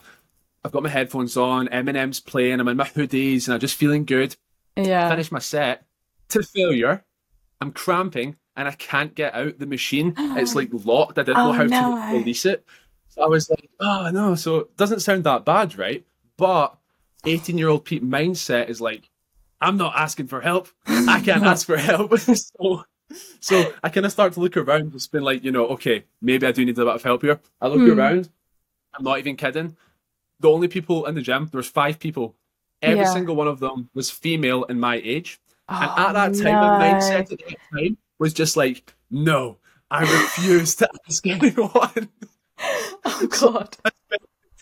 S2: I've got my headphones on. Eminem's playing. I'm in my hoodies and I'm just feeling good.
S1: Yeah.
S2: Finished my set, to failure. I'm cramping and I can't get out the machine. It's like locked. I didn't
S1: Oh,
S2: know how
S1: no.
S2: to release it. So I was like, oh no. So it doesn't sound that bad, right? But 18 year old Pete mindset is like, I'm not asking for help. I can't ask for help. so, so I kind of start to look around, It's been like, you know, okay, maybe I do need a bit of help here. I look
S1: Hmm.
S2: around. I'm not even kidding. The only people in the gym, there was five people. Every
S1: Yeah.
S2: single one of them was female in my age. And
S1: Oh,
S2: at that time, my mindset at that time was just like, no, I refuse to ask anyone.
S1: Oh god.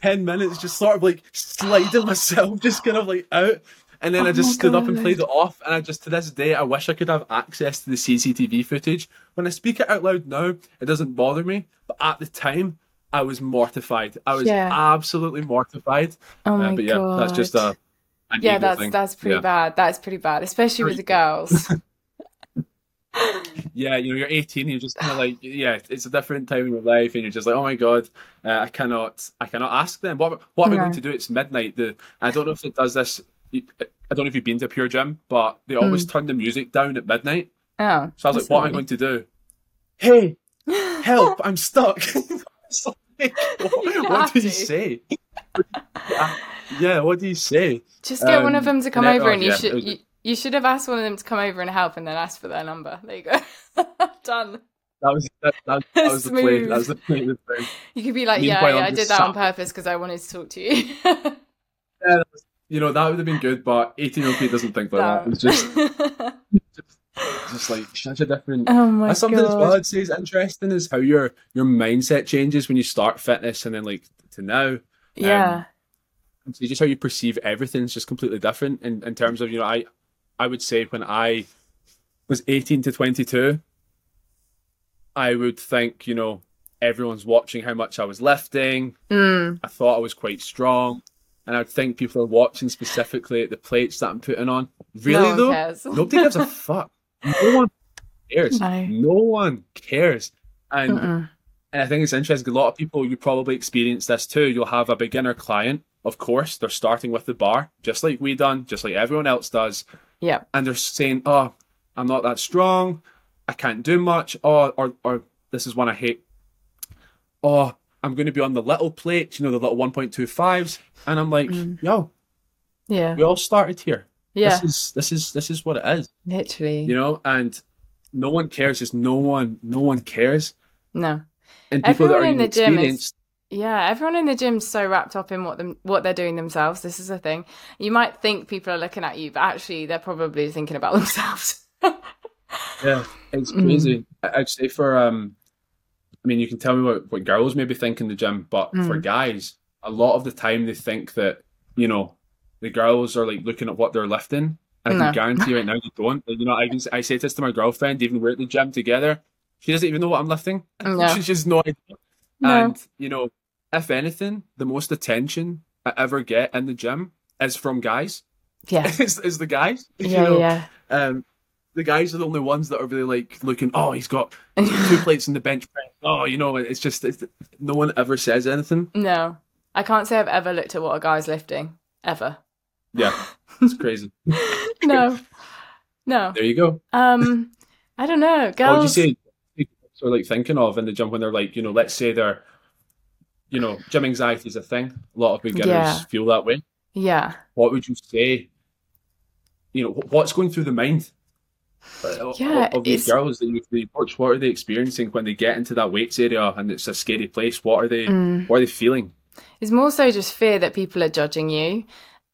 S2: 10 minutes just sort of like sliding myself, just kind of like out. And then
S1: Oh
S2: I just stood up and played it off. And I just, to this day, I wish I could have access to the CCTV footage. When I speak it out loud now, it doesn't bother me. But at the time, I was mortified. I was
S1: Yeah.
S2: absolutely mortified.
S1: Oh
S2: Uh,
S1: my
S2: but yeah, that's just a,
S1: Yeah, that's
S2: thing.
S1: that's pretty
S2: Yeah.
S1: bad. That's pretty bad, especially with the girls.
S2: yeah, you know, you're 18, you're just kind of like, yeah, it's a different time in your life, and you're just like, oh my god, uh, I cannot, I cannot ask them. What, what am I going to do? It's midnight. The I don't know if it does this. I don't know if you've been to a pure gym, but they always turn the music down at midnight.
S1: Oh,
S2: So I was like, what am I going to do? Hey, help! I'm stuck. Like, what do you say? yeah, what do you say?
S1: Just get one of
S2: Um,
S1: them to come
S2: and
S1: over,
S2: oh,
S1: and you
S2: yeah,
S1: should
S2: was-
S1: you, you should have asked one of them to come over and help, and then ask for their number. There you go. Done.
S2: That was that, that, that was the play. That was the play. The thing.
S1: You could be like, yeah,
S2: Meanwhile,
S1: yeah,
S2: I'm
S1: I did that on purpose because I wanted to talk to you.
S2: Yeah, that was- you know that would have been good, but 18 year old Pete doesn't think like that. It's just just like such a different.
S1: oh my
S2: That's something as well
S1: god.
S2: I'd say is interesting is how your your mindset changes when you start fitness and then like to now.
S1: Yeah.
S2: And so just how you perceive everything is just completely different in, in terms of, you know, I I would say when I was 18 to 22, I would think, you know, everyone's watching how much I was lifting.
S1: Mm.
S2: I thought I was quite strong. And I'd think people are watching specifically at the plates that I'm putting on. Really
S1: no
S2: though?
S1: cares.
S2: Nobody gives a fuck. No one cares.
S1: No.
S2: No one cares. And and I think it's interesting. A lot of people, you probably experience this too. You'll have a beginner client, of course, they're starting with the bar, just like we done, just like everyone else does,
S1: Yeah.
S2: and they're saying, "Oh, I'm not that strong. I can't do much." Oh, or or this is one I hate. Oh, I'm going to be on the little plates, you know, the little 1.25s, and I'm like, "Yo,
S1: Yeah.
S2: we all started here.
S1: Yeah.
S2: This is this is this is what it is,
S1: Literally.
S2: you know." And no one cares. Just no one, no one cares.
S1: No.
S2: And people that
S1: Everyone
S2: are
S1: in the gym is- Yeah, everyone in the gym's so wrapped up in what them what they're doing themselves. This is a thing. You might think people are looking at you, but actually they're probably thinking about themselves.
S2: Yeah, it's
S1: Mm.
S2: crazy. I- I'd say for um, I mean, you can tell me what, what girls maybe think in the gym, but for
S1: Mm.
S2: guys, a lot of the time they think that you know the girls are like looking at what they're lifting. And I
S1: No.
S2: can guarantee right now you don't. You know, I can I say this to my girlfriend, even we're at the gym together. She doesn't even know what I'm lifting.
S1: No.
S2: She's just no idea.
S1: No.
S2: And you know, if anything, the most attention I ever get in the gym is from guys.
S1: yeah.
S2: is, is the guys. You
S1: Yeah,
S2: know,
S1: yeah.
S2: um, the guys are the only ones that are really like looking. Oh, he's got two plates in the bench press. Oh, you know, it's just it's, no one ever says anything.
S1: No. I can't say I've ever looked at what a guy's lifting. Ever.
S2: Yeah, it's crazy.
S1: No. No.
S2: There you go.
S1: Um I don't know. Girls.
S2: What would you say? People are like thinking of in the gym when they're like, you know, let's say they're, you know, gym anxiety is a thing. A lot of beginners
S1: Yeah.
S2: feel that way.
S1: Yeah.
S2: What would you say? You know, what's going through the mind? Of-
S1: Yeah,
S2: of these girls that you, you watch, what are they experiencing when they get into that weights area and it's a scary place? What are they?
S1: Mm.
S2: What are they feeling?
S1: It's more so just fear that people are judging you.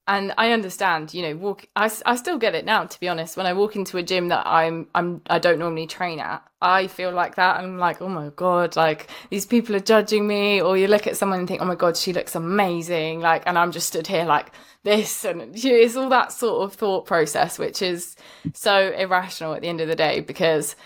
S1: And I understand, you know, walk. I, I still get it now. To be honest, when I walk into a gym that I'm I'm I don't normally train at, I feel like that. I'm like, oh my god, like these people are judging me. Or you look at someone and think, oh my god, she looks amazing. Like, and I'm just stood here like this, and you know, it's all that sort of thought process, which is so irrational at the end of the day because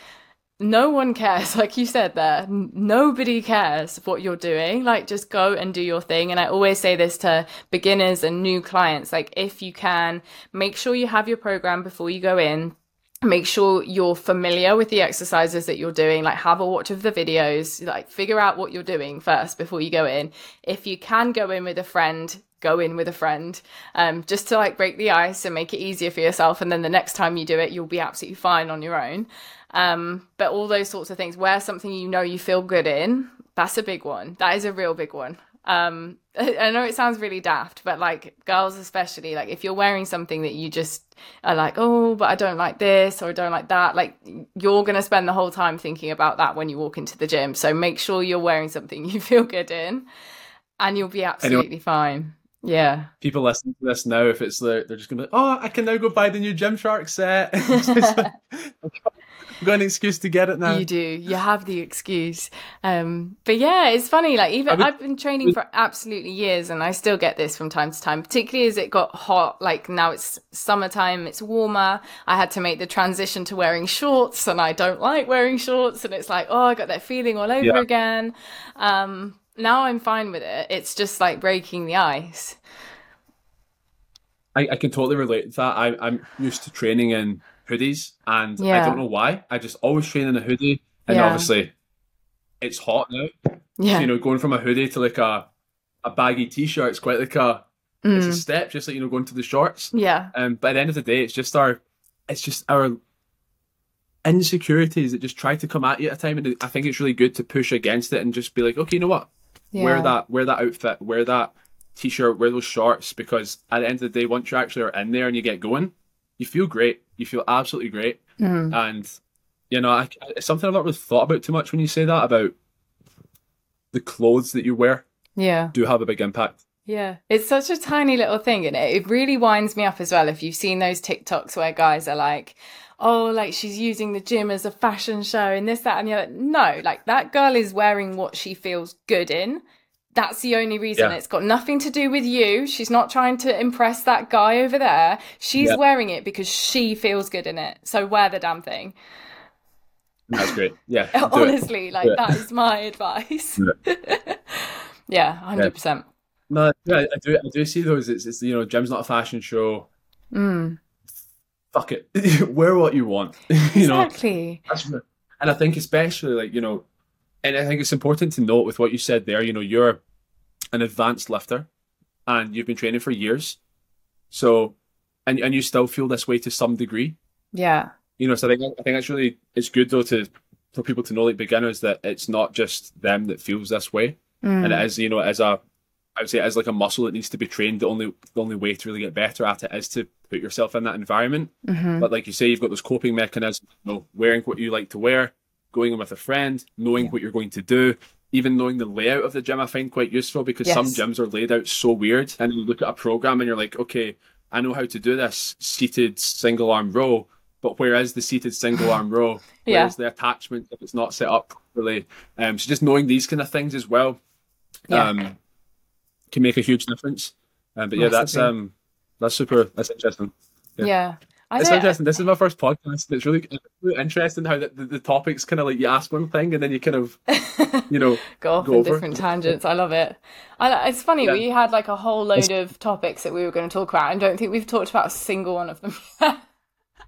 S1: no one cares like you said there. Nobody cares what you're doing. Like just go and do your thing. And i always say this to beginners and new clients like if you can make sure you have your program before you go in. Make sure you're familiar with the exercises that you're doing. Like have a watch of the videos. Like figure out what you're doing first before you go in. If you can go in with a friend go in with a friend um, just to like break the ice and make it easier for yourself. And then the next time you do it you'll be absolutely fine on your own um, but all those sorts of things wear something you know you feel good in that's a big one that is a real big one um, I know it sounds really daft, but like girls especially, like if you're wearing something that you just are like, oh, but I don't like this or I don't like that, like you're gonna spend the whole time thinking about that when you walk into the gym. So make sure you're wearing something you feel good in, and you'll be absolutely anyway, fine. Yeah.
S2: People listening to this now, if it's the, they're just gonna be like, oh, I can now go buy the new Gymshark set. got an excuse to get it now.
S1: You do. You have the excuse. Um, but yeah, it's funny. Like even I have been training for absolutely years, and I still get this from time to time. Particularly as it got hot. Like now it's summertime, it's warmer. I had to make the transition to wearing shorts, and I don't like wearing shorts. And it's like, oh, I got that feeling all over yeah. again. Um, now I'm fine with it. It's just like breaking the ice.
S2: I, I can totally relate to that. I, I'm used to training in hoodies, and yeah. I don't know why. I just always train in a hoodie, and yeah. obviously, it's hot now. Yeah, so, you know, going from a hoodie to like a a baggy t-shirt, it's quite like a mm. it's a mm. step, just like you know, going to the shorts.
S1: Yeah.
S2: Um, but at the end of the day, it's just our, it's just our insecurities that just try to come at you at a time, and I think it's really good to push against it and just be like, okay, you know what, yeah. wear that, wear that outfit, wear that t-shirt, wear those shorts, because at the end of the day, once you actually are in there and you get going, you feel great. You feel absolutely great. Mm. And, you know, I, it's something I've not really thought about too much when you say that about the clothes that you wear.
S1: Yeah.
S2: Do have a big impact.
S1: Yeah, it's such a tiny little thing, and it? it really winds me up as well. If you've seen those TikToks where guys are like, "Oh, like she's using the gym as a fashion show," and this, that, and the other. No, like that girl is wearing what she feels good in. That's the only reason. Yeah. It's got nothing to do with you. She's not trying to impress that guy over there. She's yeah. wearing it because she feels good in it. So wear the damn thing.
S2: That's great. Yeah.
S1: Honestly, it. like that is my advice. yeah, hundred percent.
S2: No, yeah, I do. I do see those. It's, it's you know, gym's not a fashion show.
S1: Mm.
S2: Fuck it, wear what you want. you
S1: exactly.
S2: know, and I think especially like you know, and I think it's important to note with what you said there. You know, you're an advanced lifter, and you've been training for years. So, and and you still feel this way to some degree.
S1: Yeah.
S2: You know, so I think I think that's really it's good though to for people to know like beginners that it's not just them that feels this way, mm. and it is you know as a I would say as like a muscle that needs to be trained. The only the only way to really get better at it is to put yourself in that environment.
S1: Mm-hmm.
S2: But like you say, you've got those coping mechanisms. You know, wearing what you like to wear, going in with a friend, knowing yeah. what you're going to do, even knowing the layout of the gym, I find quite useful because yes. some gyms are laid out so weird. And you look at a program and you're like, okay, I know how to do this seated single arm row, but where is the seated single arm row?
S1: yeah.
S2: Where's the attachment if it's not set up properly? Um, so just knowing these kind of things as well yeah. um, can make a huge difference. Um, but yeah, that's um, that's super. That's interesting.
S1: yeah. yeah.
S2: I it's interesting. This is my first podcast. It's really, really interesting how the, the, the, topics kind of like you ask one thing and then you kind of, you know,
S1: go off go different tangents. I love it. I, it's funny. Yeah. We had like a whole load it's... of topics that we were going to talk about. and don't think we've talked about a single one of them.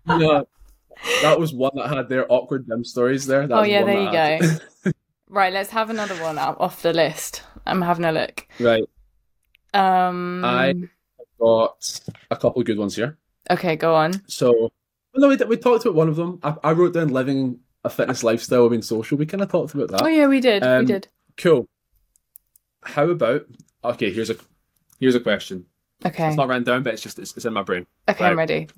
S2: no, that was one that had their awkward gym stories there. That
S1: oh yeah, there you go. right, let's have another one off the list. I'm having a look.
S2: Right.
S1: Um,
S2: I got a couple of good ones here.
S1: Okay, go on.
S2: So, no, we, we talked about one of them. I, I wrote down living a fitness lifestyle being social. We kind of talked about that.
S1: Oh yeah, we did. Um, we did.
S2: Cool. How about? Okay, here's a here's a question.
S1: Okay.
S2: It's not written down, but it's just it's, it's in my brain.
S1: Okay, right? I'm ready.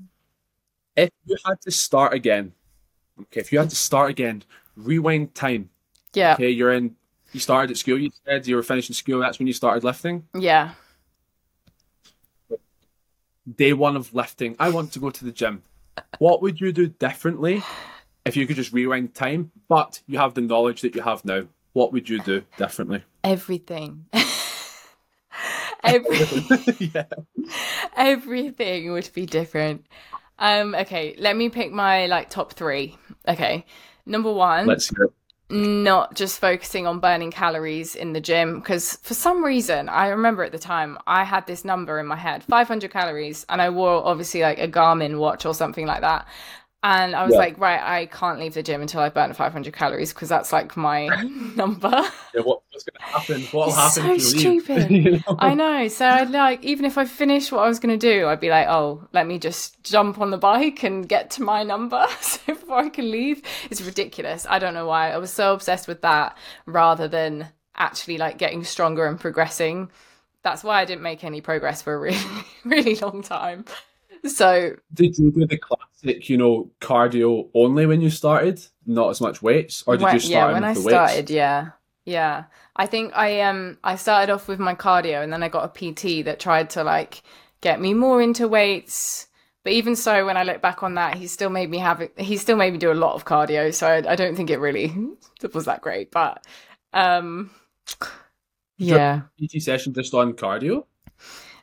S2: If you had to start again, okay, if you had to start again, rewind time.
S1: Yeah.
S2: Okay, you're in. You started at school. You said you were finishing school. That's when you started lifting.
S1: Yeah
S2: day one of lifting, I want to go to the gym. What would you do differently if you could just rewind time, but you have the knowledge that you have now? What would you do differently?
S1: Everything. Every- yeah. Everything would be different. Um, okay, let me pick my like top three. Okay. Number one.
S2: Let's hear it
S1: not just focusing on burning calories in the gym because for some reason I remember at the time I had this number in my head 500 calories and I wore obviously like a Garmin watch or something like that and I was yeah. like right I can't leave the gym until I burn 500 calories because that's like my number
S2: yeah what what's going to happen. What'll
S1: It's
S2: happen?
S1: so
S2: if you leave?
S1: stupid.
S2: You know?
S1: I know. So I'd like, even if I finished what I was going to do, I'd be like, oh, let me just jump on the bike and get to my number so before I can leave. It's ridiculous. I don't know why. I was so obsessed with that rather than actually like getting stronger and progressing. That's why I didn't make any progress for a really, really long time. So
S2: Did you do the classic, you know, cardio only when you started, not as much weights, or did
S1: when,
S2: you start
S1: yeah, when
S2: with
S1: I
S2: the
S1: started,
S2: weights?
S1: yeah, yeah. I think I um I started off with my cardio, and then I got a PT that tried to like get me more into weights. But even so, when I look back on that, he still made me have he still made me do a lot of cardio. So I, I don't think it really was that great. But um, yeah.
S2: PT session just on cardio.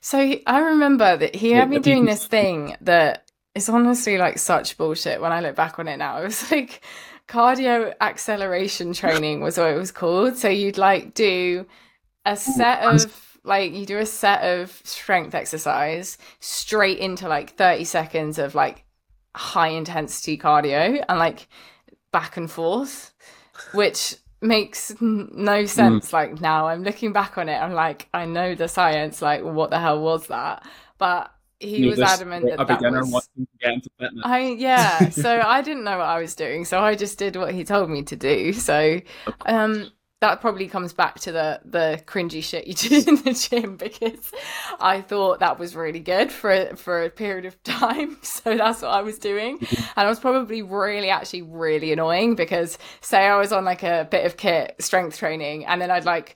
S1: So I remember that he
S2: Yeah,
S1: had me doing this thing that is honestly like such bullshit when I look back on it now. It was like cardio acceleration training was what it was called. So you'd like do a set of like you do a set of strength exercise straight into like 30 seconds of like high intensity cardio and like back and forth, which makes n- no sense. Like now I'm looking back on it, I'm like, I know the science, like what the hell was that? But he was adamant that
S2: a
S1: that was.
S2: wanting to get into fitness.
S1: I yeah, so I didn't know what I was doing, so I just did what he told me to do. So um that probably comes back to the the cringy shit you did in the gym because I thought that was really good for a, for a period of time. So that's what I was doing, mm-hmm. and I was probably really actually really annoying because say I was on like a bit of kit strength training, and then I'd like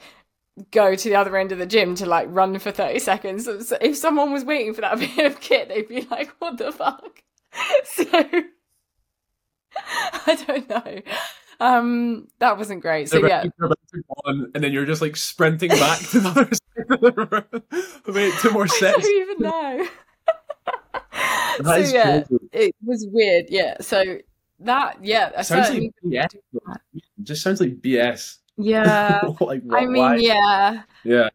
S1: go to the other end of the gym to like run for 30 seconds. So if someone was waiting for that bit of kit, they'd be like, what the fuck? So I don't know. Um that wasn't great. So yeah.
S2: about- you're about to go on, and then you're just like sprinting back to the other side of the room. Wait, two more sets.
S1: I don't even know.
S2: That
S1: so
S2: is
S1: yeah,
S2: crazy.
S1: it was weird. Yeah. So that yeah, I
S2: Sounds like BS. Just sounds like BS.
S1: yeah.
S2: like,
S1: I mean,
S2: why?
S1: yeah.
S2: yeah.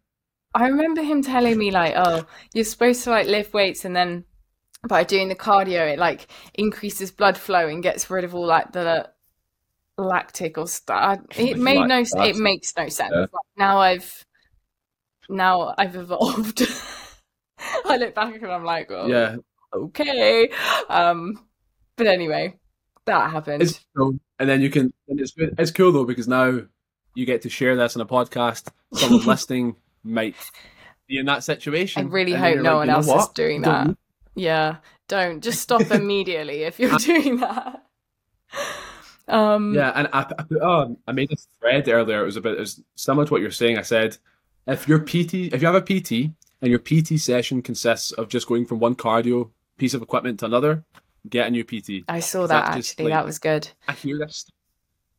S1: I remember him telling me like, "Oh, you're supposed to like lift weights, and then by doing the cardio, it like increases blood flow and gets rid of all like the lactic or stuff." It
S2: Like
S1: made no,
S2: lactic
S1: it makes no sense.
S2: Yeah.
S1: Like, now I've, now I've evolved. I look back and I'm like, "Oh,
S2: Yeah.
S1: okay." Um, but anyway, that happened.
S2: It's cool. And then you can, and it's good. It's cool though because now you get to share this on a podcast. Someone listening might be in that situation. I really
S1: hope no
S2: like,
S1: one else is
S2: what?
S1: doing
S2: Don't
S1: that. Yeah, don't just stop immediately if you're doing that. Um,
S2: Yeah, and I, I, put- oh, I made a thread earlier. It was about it was similar to what you're saying. I said, if your PT, if you have a PT and your PT session consists of just going from one cardio piece of equipment to another, get a new PT.
S1: I saw that
S2: just
S1: actually.
S2: like-
S1: That was good.
S2: I hear this.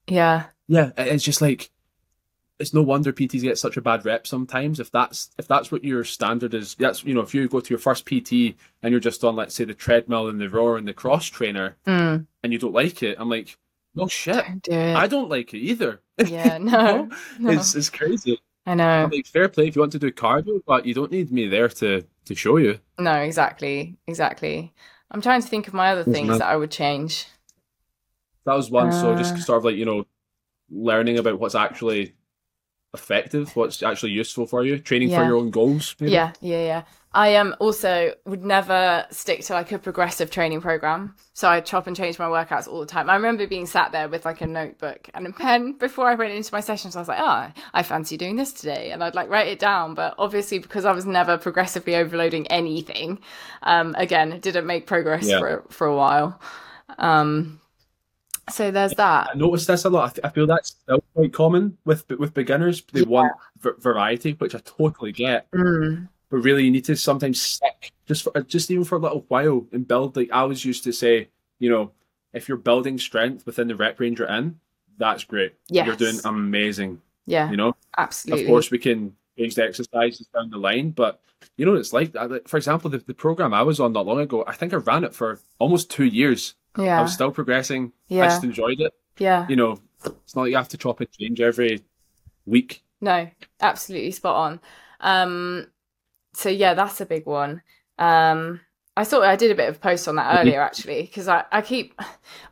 S1: Yeah,
S2: Yeah, it's just like it's no wonder PTs get such a bad rep sometimes. If that's if that's what your standard is, that's you know if you go to your first PT and you're just on let's say the treadmill and the rower and the cross trainer
S1: mm,
S2: and you don't like it, I'm like, no shit,
S1: don't do.
S2: I don't like it either.
S1: Yeah, no, no.
S2: It's it's crazy.
S1: I know.
S2: Like fair play if you want to do cardio, but you don't need me there to to show you.
S1: No, exactly, exactly. I'm trying to think of my other
S2: Yes,
S1: things
S2: ma'am.
S1: that I would change.
S2: That was one. so
S1: Uh.
S2: just sort of like you know, learning about what's actually effective, what's actually useful for you, training for your own goals. Maybe.
S1: Yeah, yeah, yeah. I um also would never stick to like a progressive training program. So I chop and change my workouts all the time. I remember being sat there with like a notebook and a pen before I went into my sessions. I was like, oh, I fancy doing this today, and I'd like write it down. But obviously, because I was never progressively overloading anything, um, again, didn't make progress
S2: Yeah.
S1: for for a while. Um, so there's that.
S2: I noticed this a lot. I, feel that's still quite common with with beginners. They want v- variety, which I totally get.
S1: Mm,
S2: But really, you need to sometimes stick just for just even for a little while and build. Like I always used to say, you know, if you're building strength within the rep range you're in, that's great. Yeah,
S1: You're
S2: doing amazing.
S1: yeah,
S2: You know,
S1: absolutely.
S2: of course we can change the exercises down the line, but you know, what it's like. Like, For example, the, the program I was on not long ago, I think I ran it for almost two years. I
S1: yeah,
S2: was still progressing.
S1: Yeah.
S2: I just enjoyed it.
S1: yeah.
S2: You know, it's not like you have to chop and change every week.
S1: No, absolutely spot on. Um, so yeah, that's a big one. Um, I thought I did a bit of post on that earlier actually because I, I keep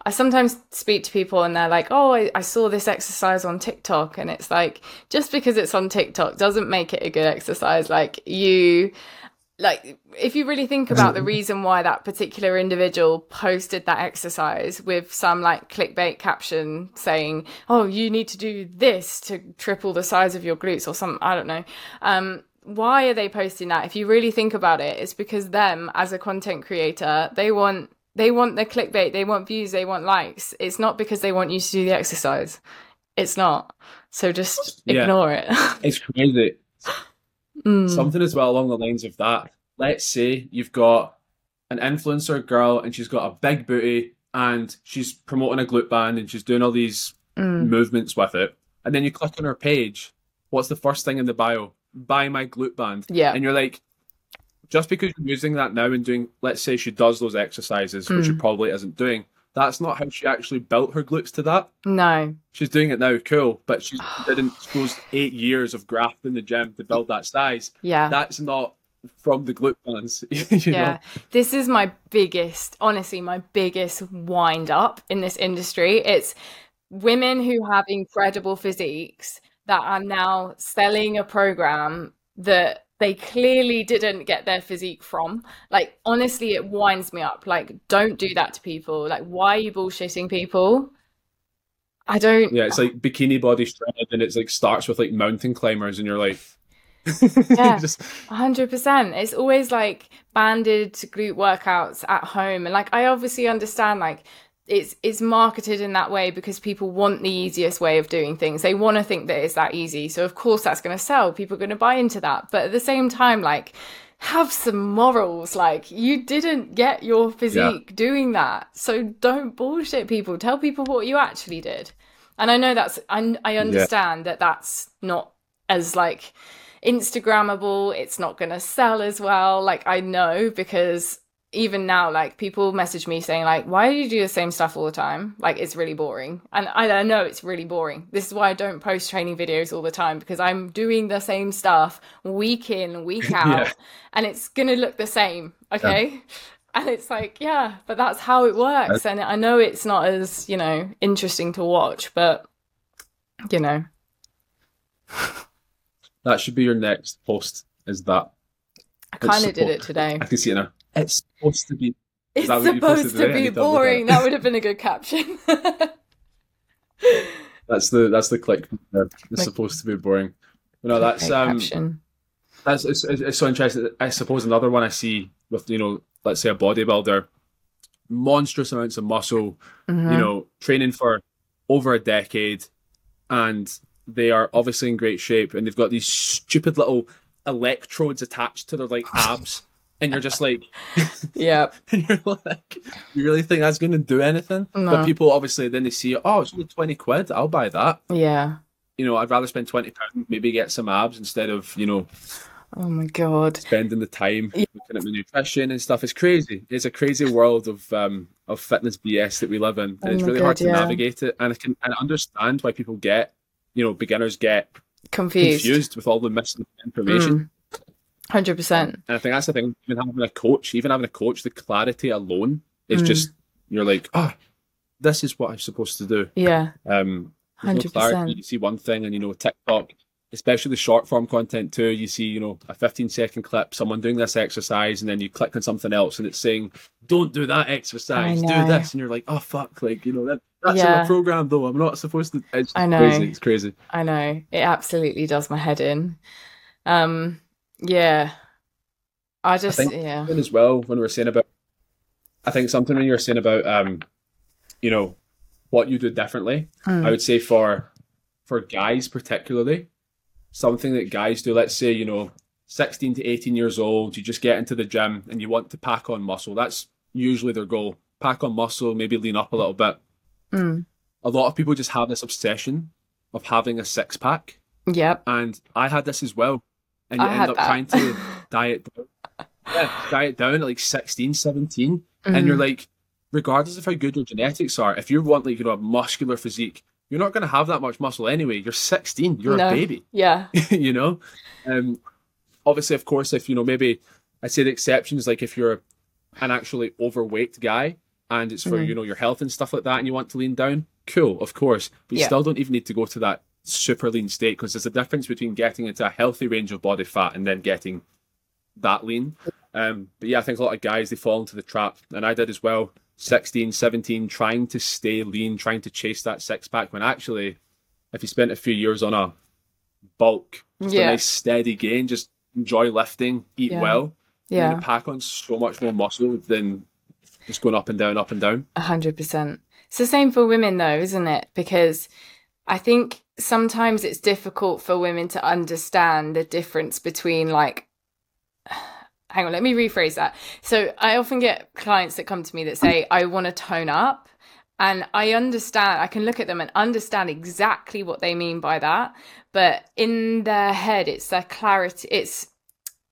S1: I sometimes speak to people and they're like, oh, I, I saw this exercise on TikTok, and it's like just because it's on TikTok doesn't make it a good exercise. Like you like if you really think about the reason why that particular individual posted that exercise with some like clickbait caption saying oh you need to do this to triple the size of your glutes or something i don't know um, why are they posting that? If you really think about it it's because them as a content creator they want they want the clickbait they want views they want likes. It's not because they want you to do the exercise. It's not. So just
S2: Yeah.
S1: ignore it.
S2: It's crazy.
S1: Mm.
S2: Something as well along the lines of that. Let's say you've got an influencer girl and she's got a big booty and she's promoting a glute band and she's doing all these
S1: Mm.
S2: movements with it. And then you click on her page. What's the first thing in the bio? Buy my glute band.
S1: Yeah.
S2: And you're like, just because you're using that now and doing, let's say she does those exercises, which she
S1: Mm.
S2: probably isn't doing, that's not how she actually built her glutes to that.
S1: no
S2: She's doing it now, cool, but she didn't goes eight years of graft in the gym to build that size.
S1: yeah
S2: That's not from the glute bands. you
S1: yeah
S2: know?
S1: this is my biggest honestly my biggest wind up in this industry it's women who have incredible physiques that are now selling a program that they clearly didn't get their physique from like honestly it winds me up like don't do that to people like why are you bullshitting people i don't
S2: Yeah, it's like bikini body shredded and it's like starts with like mountain climbers and you're like
S1: Yeah.
S2: just
S1: hundred percent. It's always like banded glute workouts at home, and like I obviously understand like it's it's marketed in that way because people want the easiest way of doing things. They want to think that it's that easy, so of course that's going to sell. People are going to buy into that, but at the same time, like have some morals. Like you didn't get your physique doing that, so don't bullshit people. Tell people what you actually did. And I know that's I I understand that that's not as like Instagrammable. It's not going to sell as well. Like I know because even now, like people message me saying like, "Why do you do the same stuff all the time? Like it's really boring." And I, I know it's really boring. This is why I don't post training videos all the time because I'm doing the same stuff week in, week out,
S2: Yeah.
S1: and it's gonna look the same. Okay. And it's like, yeah, but that's how it works. And I know it's not as, you know, interesting to watch, but, you know,
S2: that should be your next post. Is that
S1: I kind of did it today.
S2: I can see it now. It's supposed to be.
S1: It's
S2: that what you posted
S1: supposed to
S2: today? I
S1: be
S2: need to at
S1: boring. That would have been a good caption.
S2: That's the that's the click. there. It's
S1: Like-
S2: supposed to be boring. No, that's um.
S1: caption.
S2: That's it's, it's so interesting. I suppose another one I see with you know, let's say a bodybuilder, monstrous amounts of muscle,
S1: Mhm.
S2: you know, training for over a decade, and they are obviously in great shape, and they've got these stupid little electrodes attached to their like abs, and you're just like,
S1: Yeah.
S2: and you're like, you really think that's going to do anything?
S1: No.
S2: But people obviously then they see, oh, it's only twenty quid, I'll buy that.
S1: Yeah.
S2: You know, I'd rather spend twenty pounds, maybe get some abs instead of you know
S1: Oh my God.
S2: spending the time looking at my nutrition and stuff. It's crazy. It's a crazy world of um of fitness BS that we live in, and
S1: Oh
S2: it's really
S1: God,
S2: hard to
S1: yeah.
S2: navigate it. And I can and I understand why people get, you know, beginners get
S1: Confused.
S2: confused with all the missing information.
S1: Mm. 100%.
S2: And I think that's the thing. Even having a coach, even having a coach, the clarity alone is
S1: Mm.
S2: just you're like, oh, this is what I'm supposed to do.
S1: Yeah.
S2: Um, there's no
S1: 100%.
S2: clarity. You see one thing, and you know TikTok, especially the short form content too. You see, you know, a 15 second clip, someone doing this exercise, and then you click on something else, and it's saying, "Don't do that exercise. Do this," and you're like, "Oh fuck!" Like you know that that's in
S1: Yeah.
S2: my program though. I'm not supposed to. It's
S1: I know.
S2: crazy. It's crazy.
S1: I know. It absolutely does my head in. Um, yeah. I just,
S2: think-
S1: yeah.
S2: As well, when we were saying about, I think something when you were saying about, um, you know, what you do differently.
S1: Mm.
S2: I would say for for guys particularly, something that guys do. Let's say you know, sixteen to eighteen years old, you just get into the gym and you want to pack on muscle. That's usually their goal. Pack on muscle, maybe lean up a little bit.
S1: Mm.
S2: A lot of people just have this obsession of having a six pack,
S1: Yep.
S2: and I had this as well. And you
S1: I
S2: end up
S1: that.
S2: trying to diet down. Yeah, diet down at like 16, 17 and
S1: Mhm.
S2: you're like, regardless of how good your genetics are, if you want like you know a muscular physique, you're not going to have that much muscle anyway. You're 16, you're
S1: No.
S2: a baby,
S1: Yeah.
S2: you know. Um, obviously, of course, if you know maybe I'd say the exceptions like if you're an actually overweight guy and it's for
S1: Mhm.
S2: you know your health and stuff like that and you want to lean down cool of course but you
S1: Yeah.
S2: still don't even need to go to that super lean state because there's a difference between getting into a healthy range of body fat and then getting that lean um but yeah i think a lot of guys they fall into the trap and i did as well 16 17 trying to stay lean trying to chase that six pack when actually if you spent a few years on a bulk just a
S1: Yeah.
S2: nice steady gain just enjoy lifting eat
S1: Yeah.
S2: well
S1: Yeah.
S2: gonna pack on so much more muscle than just going up and down, up and down.
S1: A hundred percent. It's the same for women though, isn't it? Because I think sometimes it's difficult for women to understand the difference between like hang on, let me rephrase that. So I often get clients that come to me that say, I want to tone up. And I understand, I can look at them and understand exactly what they mean by that. But in their head, it's their clarity, it's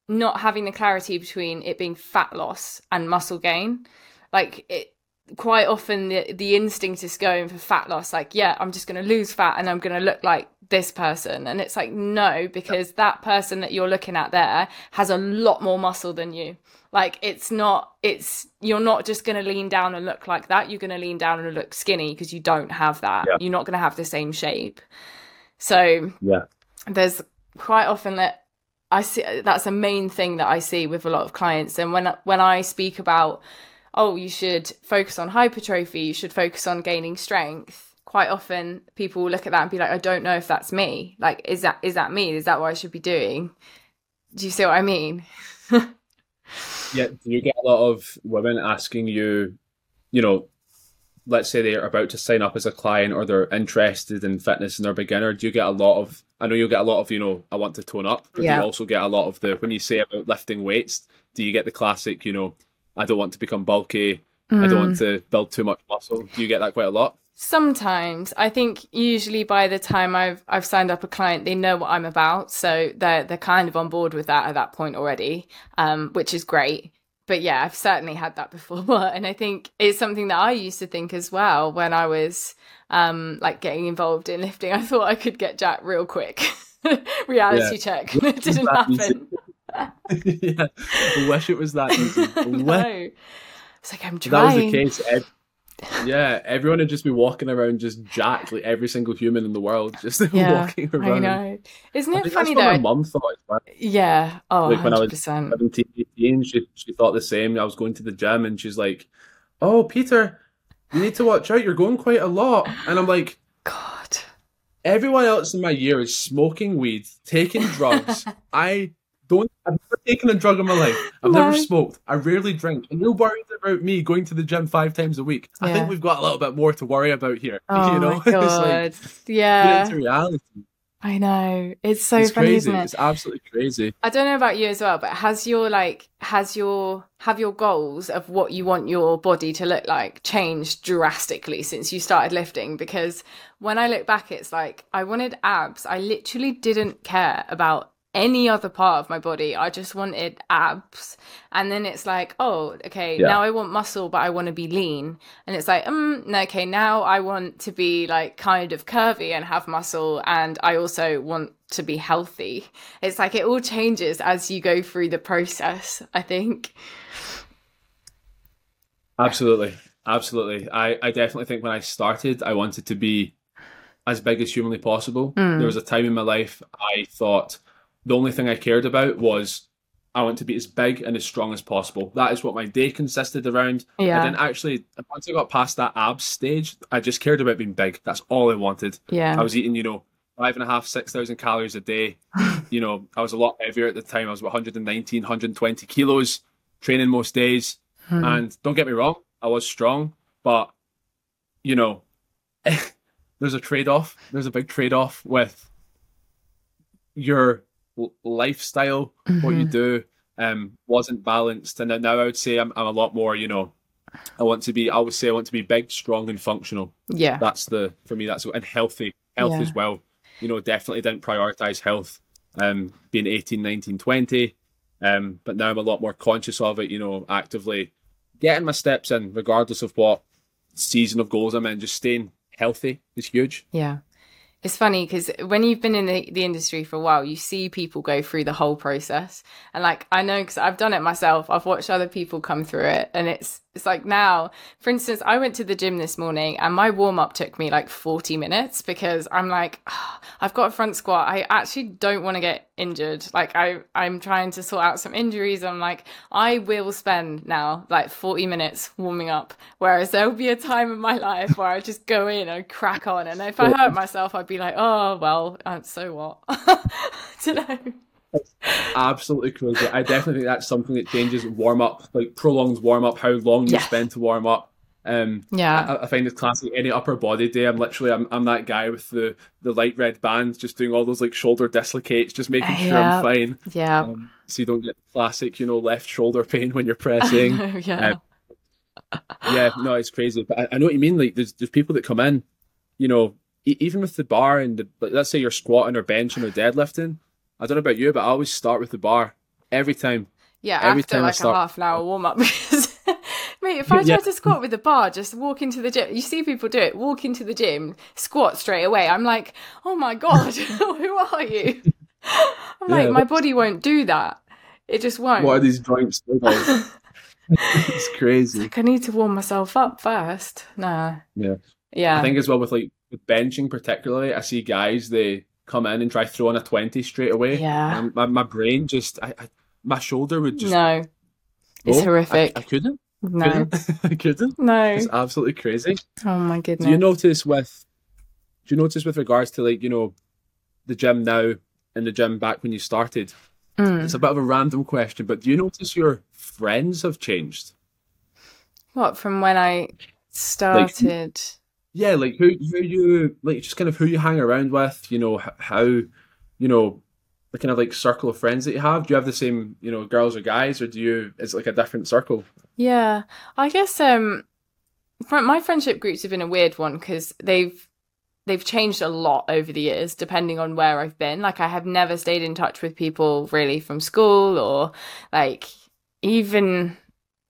S1: not having the clarity between it being fat loss and muscle gain. Like it, quite often the, the instinct is going for fat loss like yeah i'm just going to lose fat and i'm going to look like this person and it's like no because that person that you're looking at there has a lot more muscle than you like it's not it's you're not just going to lean down and look like that you're going to lean down and look skinny because you don't have that
S2: Yeah.
S1: you're not going to have the same shape so
S2: Yeah.
S1: there's quite often that I see that's a main thing that I see with a lot of clients. And when when I speak about, oh, you should focus on hypertrophy, you should focus on gaining strength. Quite often, people will look at that and be like, I don't know if that's me. Like, is that is that me? Is that what I should be doing? Do you see what I mean?
S2: Yeah, do you get a lot of women asking you, you know, let's say they're about to sign up as a client or they're interested in fitness and they're a beginner. Do you get a lot of, I know you'll get a lot of, you know, I want to tone up, but
S1: Yeah.
S2: you also get a lot of the, when you say about lifting weights, do you get the classic, you know, I don't want to become bulky, I don't want to build too much muscle? Do you get that quite a lot?
S1: Sometimes I think usually by the time I've I've signed up a client, they know what I'm about, so they're they're kind of on board with that at that point already, um, which is great. But yeah, I've certainly had that before, and I think it's something that I used to think as well when I was um, like getting involved in lifting. I thought I could get jacked real quick. Reality
S2: Yeah.
S1: check, it didn't happen.
S2: yeah, I wish it was that easy.
S1: No, it's like I'm
S2: If that was
S1: trying.
S2: the case. Yeah, everyone would just be walking around just jacked, like every single human in the world, just
S1: Yeah,
S2: walking around.
S1: I know. Isn't it funny
S2: that's what my
S1: though?
S2: mum thought well.
S1: Yeah. Oh,
S2: Like when I was
S1: 100%.
S2: 17, 18, she, she thought the same. I was going to the gym and she's like, Oh, Peter, you need to watch out. You're going quite a lot. And I'm like. Everyone else in my year is smoking weed, taking drugs. I don't, I've never taken a drug in my life. I've
S1: No.
S2: never smoked. I rarely drink. And you're worried about me going to the gym five times a week. I think we've got a little bit more to worry about here.
S1: Oh
S2: you know,
S1: my
S2: it's
S1: god.
S2: like, get
S1: yeah.
S2: into reality.
S1: I know. It's so
S2: it's
S1: funny,
S2: crazy.
S1: it?
S2: It's absolutely crazy.
S1: I don't know about you as well, but has your like has your have your goals of what you want your body to look like changed drastically since you started lifting? Because when I look back, it's like I wanted abs. I literally didn't care about any other part of my body. I just wanted abs. And then it's like, oh, okay,
S2: Yeah.
S1: now I want muscle, but I want to be lean. And it's like, um, okay, now I want to be like kind of curvy and have muscle. And I also want to be healthy. It's like it all changes as you go through the process, I think.
S2: Absolutely. Absolutely. I, I definitely think when I started, I wanted to be as big as humanly possible.
S1: Mm.
S2: There was a time in my life I thought the only thing I cared about was I want to be as big and as strong as possible. That is what my day consisted around. I
S1: Yeah.
S2: didn't actually, once I got past that abs stage, I just cared about being big. That's all I wanted.
S1: Yeah.
S2: I was eating, you know, five and a half, six thousand calories a day. you know, I was a lot heavier at the time. I was about 119, 120 kilos, training most days.
S1: Hmm.
S2: And don't get me wrong, I was strong, but you know, there's a trade off. There's a big trade off with your lifestyle, what you
S1: Mhm.
S2: do, um, wasn't balanced. And now I would say I'm, I'm a lot more, you know, I want to be, I would say I want to be big, strong, and functional.
S1: Yeah.
S2: That's the, for me, that's, and healthy, health
S1: Yeah.
S2: as well. You know, definitely didn't prioritize health, um, being 18, 19, 20. Um, but now I'm a lot more conscious of it, you know, actively getting my steps in, regardless of what season of goals I'm in, just staying healthy is huge.
S1: Yeah. It's funny because when you've been in the, the industry for a while, you see people go through the whole process. And like, I know because I've done it myself. I've watched other people come through it. And it's, it's like now, for instance, I went to the gym this morning and my warm up took me like 40 minutes because I'm like, oh, I've got a front squat. I actually don't want to get injured. Like I, I'm trying to sort out some injuries. I'm like, I will spend now like 40 minutes warming up. Whereas there'll be a time in my life where I just go in and crack on. And if I hurt myself, I'd be like, oh, well, uh, so what? don't know
S2: absolutely crazy. I definitely think that's something that changes warm up, like prolonged warm up, how long you spend to warm up. Um,
S1: yeah,
S2: I, I, find it's classic. Any upper body day, I'm literally I'm, I'm that guy with the the light red bands, just doing all those like shoulder dislocates, just making sure yeah. I'm fine.
S1: Yeah. Um,
S2: so you don't get classic, you know, left shoulder pain when you're pressing.
S1: yeah.
S2: Um, yeah, no, it's crazy. But I, I, know what you mean. Like, there's there's people that come in, you know, e- even with the bar and the, like, let's say you're squatting or benching or deadlifting I don't know about you, but I always start with the bar every time.
S1: Yeah, every after time like start... a half an hour warm up because mate, if I try yeah. to squat with the bar, just walk into the gym. You see people do it. Walk into the gym, squat straight away. I'm like, oh my god, who are you? I'm yeah, like, my body won't do that. It just won't.
S2: What are these joints? it's crazy.
S1: It's like I need to warm myself up first. Nah.
S2: Yeah.
S1: Yeah.
S2: I think as well with like with benching particularly, I see guys they come in and try throw throwing a 20 straight away.
S1: Yeah.
S2: my, my brain just, I, I, my shoulder would just.
S1: No. It's oh, horrific.
S2: I, I, couldn't.
S1: No.
S2: Couldn't. I couldn't.
S1: No.
S2: It's absolutely crazy.
S1: Oh my goodness.
S2: Do you notice with, do you notice with regards to like, you know, the gym now and the gym back when you started? Mm. It's a bit of a random question, but do you notice your friends have changed?
S1: What, from when I started? Like,
S2: yeah, like who who you like just kind of who you hang around with, you know, how you know the kind of like circle of friends that you have. Do you have the same, you know, girls or guys, or do you is it like a different circle?
S1: Yeah, I guess um, my friendship groups have been a weird one because they've they've changed a lot over the years depending on where I've been. Like I have never stayed in touch with people really from school or like even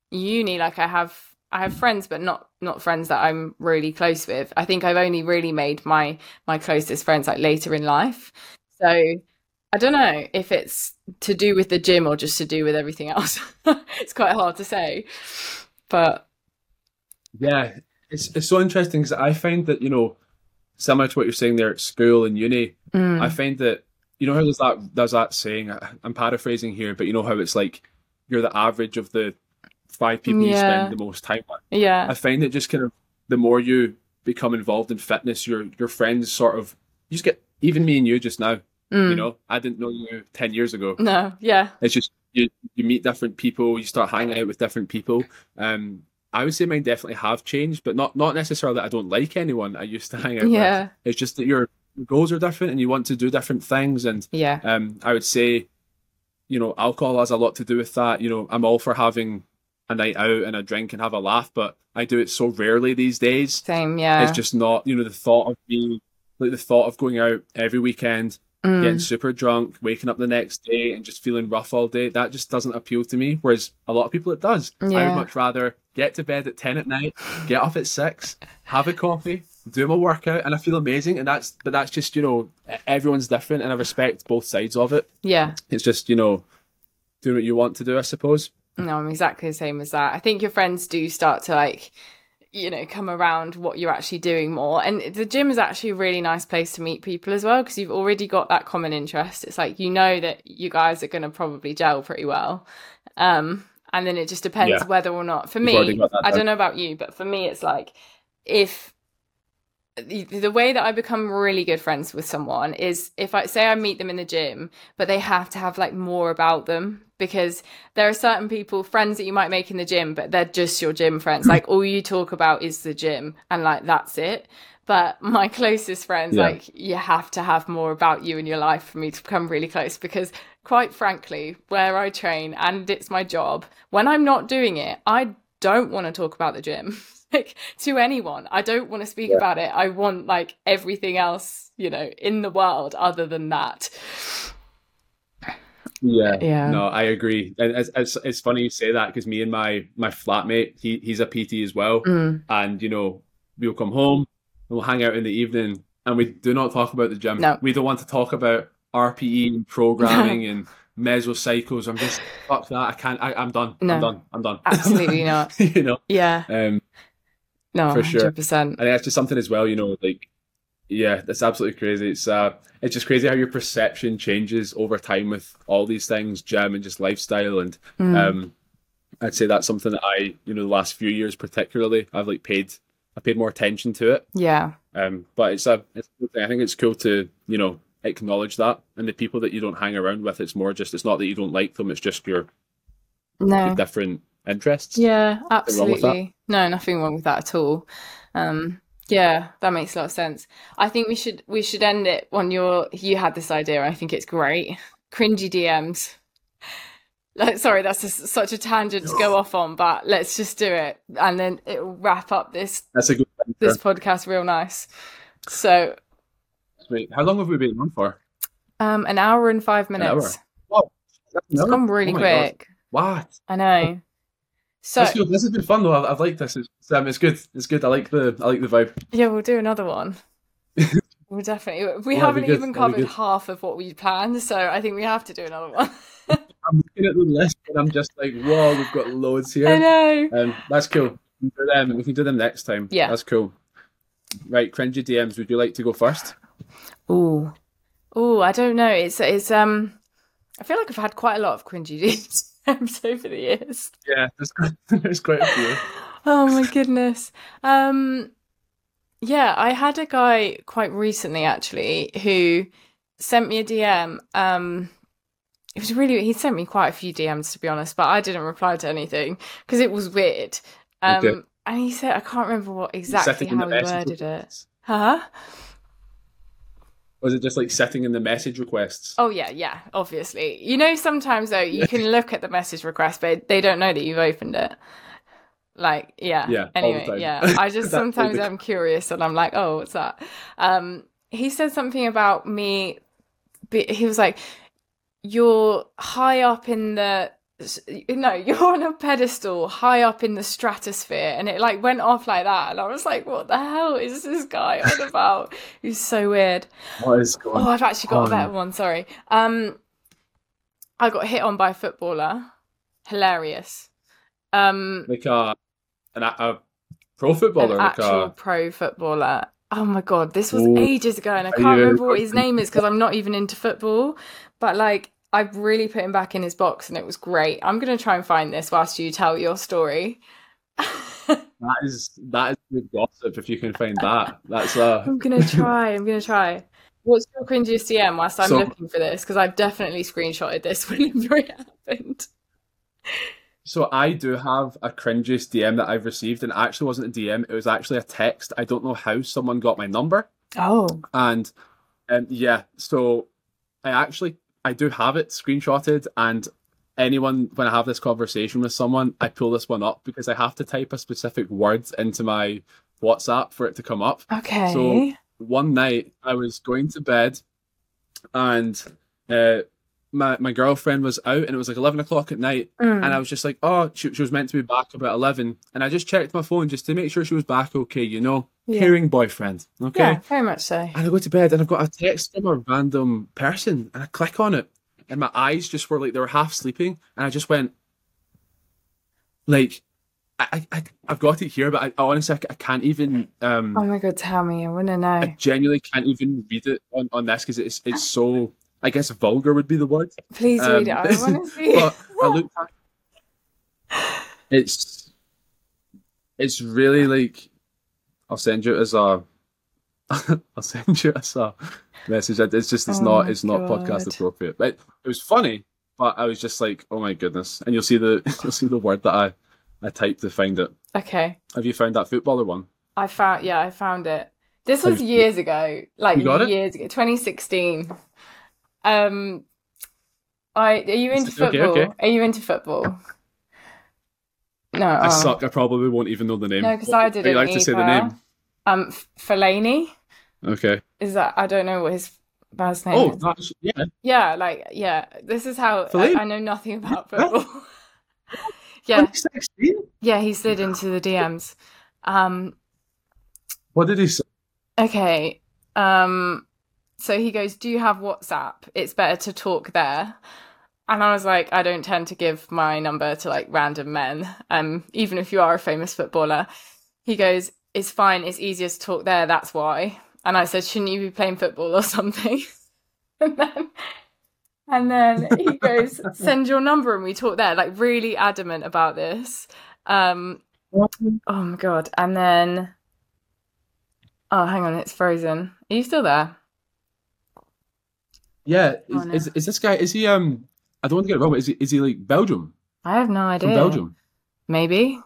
S1: uni. Like I have I have friends, but not not friends that I'm really close with. I think I've only really made my my closest friends like later in life. So I don't know if it's to do with the gym or just to do with everything else. it's quite hard to say, but
S2: yeah, it's it's so interesting because I find that you know, similar to what you're saying there at school and uni, mm. I find that you know how there's that there's that saying. I'm paraphrasing here, but you know how it's like you're the average of the five people yeah. you spend the most time with.
S1: Yeah.
S2: I find it just kind of the more you become involved in fitness, your your friends sort of you just get even me and you just now. Mm. You know, I didn't know you ten years ago.
S1: No, yeah.
S2: It's just you you meet different people, you start hanging out with different people. Um I would say mine definitely have changed, but not not necessarily that I don't like anyone I used to hang out
S1: yeah.
S2: with. It's just that your goals are different and you want to do different things and
S1: yeah.
S2: um I would say you know, alcohol has a lot to do with that. You know, I'm all for having a night out and a drink and have a laugh, but I do it so rarely these days.
S1: Same, yeah.
S2: It's just not, you know, the thought of being like the thought of going out every weekend, mm. getting super drunk, waking up the next day and just feeling rough all day. That just doesn't appeal to me. Whereas a lot of people it does. Yeah. I would much rather get to bed at ten at night, get up at six, have a coffee, do my workout, and I feel amazing. And that's but that's just, you know, everyone's different and I respect both sides of it.
S1: Yeah.
S2: It's just, you know, doing what you want to do, I suppose.
S1: No, I'm exactly the same as that. I think your friends do start to like, you know, come around what you're actually doing more. And the gym is actually a really nice place to meet people as well because you've already got that common interest. It's like you know that you guys are going to probably gel pretty well. Um, and then it just depends yeah. whether or not. For me, I don't know about you, but for me, it's like if the, the way that I become really good friends with someone is if I say I meet them in the gym, but they have to have like more about them because there are certain people, friends that you might make in the gym, but they're just your gym friends. like all you talk about is the gym and like that's it. But my closest friends, yeah. like you have to have more about you in your life for me to become really close because quite frankly, where I train and it's my job, when I'm not doing it, I don't want to talk about the gym. like to anyone. I don't want to speak yeah. about it. I want like everything else, you know, in the world other than that.
S2: Yeah,
S1: yeah.
S2: No, I agree. And it's, it's, it's funny you say that because me and my my flatmate, he he's a PT as well, mm. and you know we'll come home, we'll hang out in the evening, and we do not talk about the gym.
S1: No.
S2: We don't want to talk about RPE and programming and mesocycles. I'm just fuck that. I can't. I, I'm done.
S1: No.
S2: I'm done. I'm done.
S1: Absolutely not.
S2: you know.
S1: Yeah.
S2: Um,
S1: No,
S2: For sure.
S1: 100%.
S2: I think that's just something as well. You know, like yeah, that's absolutely crazy. It's uh, it's just crazy how your perception changes over time with all these things, gym and just lifestyle. And
S1: Mm.
S2: um, I'd say that's something that I, you know, the last few years particularly, I've like paid, I paid more attention to it.
S1: yeah.
S2: Um, but it's a, it's, a. I think it's cool to, you know, acknowledge that. And the people that you don't hang around with, it's more just, it's not that you don't like them, it's just your,
S1: No.
S2: your different interests.
S1: Yeah,
S2: wrong with that.
S1: absolutely. No, nothing wrong with that at all. Um, yeah, that makes a lot of sense. I think we should we should end it on your you had this idea. I think it's great. Cringy DMs. Like, sorry, that's just such a tangent to go off on, but let's just do it, and then it'll wrap up this
S2: That's a good
S1: this podcast real nice. So,
S2: Sweet. How long have we been on for?
S1: um, an hour and five minutes.
S2: An hour? Oh,
S1: It's gone really quick.
S2: What?
S1: I know. So
S2: That's good. This has been fun though. I've, I've liked this. It's, um, it's good. It's good. I like the I like the vibe.
S1: Yeah, we'll do another one. We'll definitely. We haven't even covered half of what we planned, so I think we have to do another one.
S2: I'm looking at the list and I'm just like, whoa, we've got loads here.
S1: I know.
S2: Um, that's cool. We can do them. We can do them next time.
S1: Yeah.
S2: that's cool. Right, cringy DMs. Would you like to go first?
S1: Ooh, ooh. I don't know. It's it's um. I feel like I've had quite a lot of cringy DMs over the years.
S2: Yeah, there's quite, there's quite a few.
S1: Oh my goodness. Um yeah, I had a guy quite recently actually who sent me a DM. Um it was really he sent me quite a few DMs to be honest, but I didn't reply to anything because it was weird. Um
S2: Okay.
S1: and he said I can't remember what exactly
S2: Sitting
S1: how he worded it.
S2: requests. Was it just like sitting in the message requests?
S1: Oh yeah, yeah, obviously. You know sometimes though you can look at the message request but they don't know that you've opened it. Like, yeah.
S2: Yeah,
S1: Anyway, yeah. I just sometimes I'm curious and I'm like, oh, what's that? Um, he said something about me. He was like, you're high up in the. No, you're on a pedestal high up in the stratosphere, and it like went off like that, and I was like, "What the hell is this guy on about?" He's so weird.
S2: What is going
S1: Oh, I've actually got a better one. Sorry. Um, I got hit on by a footballer. Hilarious. Um,
S2: Like a, an, a, a pro footballer?
S1: an
S2: like
S1: actual
S2: a,
S1: pro footballer. Oh my god, this was
S2: Ooh.
S1: ages ago, and I can't remember what his name is because I'm not even into football. But like, I really put him back in his box, and it was great. I'm gonna try and find this whilst you tell your story.
S2: that is that is good gossip if you can find that. That's uh
S1: I'm gonna try. I'm gonna try. What's your cringiest DM whilst I'm
S2: So-
S1: looking for this? Because I've definitely screenshotted this whenever it happened.
S2: So I do have a cringiest DM that I've received, and it actually wasn't a DM. It was actually a text. I don't know how someone got my number,
S1: Oh,
S2: and um, yeah. So I actually I do have it screenshotted, and anyone when I have this conversation with someone, I pull this one up because I have to type a specific word into my WhatsApp for it to come up.
S1: okay.
S2: So one night I was going to bed and uh, my my girlfriend was out and it was like eleven o'clock at night
S1: Mm.
S2: and I was just like, oh, she, she was meant to be back about eleven and I just checked my phone just to make sure she was back okay, you know,
S1: Yeah.
S2: caring boyfriend, okay.
S1: Yeah, very much so.
S2: And I go to bed and I've got a text from a random person and I click on it and my eyes just were like they were half sleeping and I just went like. I, I, I've got it here, but I, honestly, I, I can't even. Um,
S1: Oh my god, tell me, I want to know.
S2: I genuinely can't even read it on, on this because it's it's so I guess vulgar would be the word.
S1: Please
S2: Um,
S1: read it. I want to see.
S2: But I looked at it's it's really like I'll send you as a I'll send you as a message. It's just it's
S1: Oh
S2: not it's not podcast appropriate. But it was funny, but I was just like, oh my goodness. And you'll see the you'll see the word that I I typed to find it.
S1: Okay,
S2: Have you found that footballer one?
S1: I found. Yeah, I found it. This was
S2: Have
S1: years ago, like
S2: You got it?
S1: years ago, 2016. Um, I are you into
S2: Okay,
S1: football?
S2: okay.
S1: Are you into football? No,
S2: I
S1: oh.
S2: suck. I probably won't even know the name.
S1: No, because I didn't.
S2: You like to say the name?
S1: Um, Fellaini.
S2: Okay.
S1: Is that? I don't know what his first name
S2: Oh,
S1: is.
S2: yeah.
S1: Yeah, like yeah. This is how I, I know nothing about football. yeah,
S2: 2016?
S1: yeah. He slid into the DMs. Um,
S2: What did he say?
S1: okay. um, so he goes, "Do you have WhatsApp? It's better to talk there." And I was like, I don't tend to give my number to like random men, um, even if you are a famous footballer. He goes, It's fine, it's easier to talk there, that's why. And I said, Shouldn't you be playing football or something? and then and then he goes, Send your number and we talk there, like really adamant about this. Um oh my god. And then Oh, hang on, it's frozen. Are you still there?
S2: Yeah. Is, oh, no. is, is this guy is he um I don't want to get it wrong, but is he, is he like Belgium?
S1: I have no idea.
S2: From Belgium?
S1: Maybe.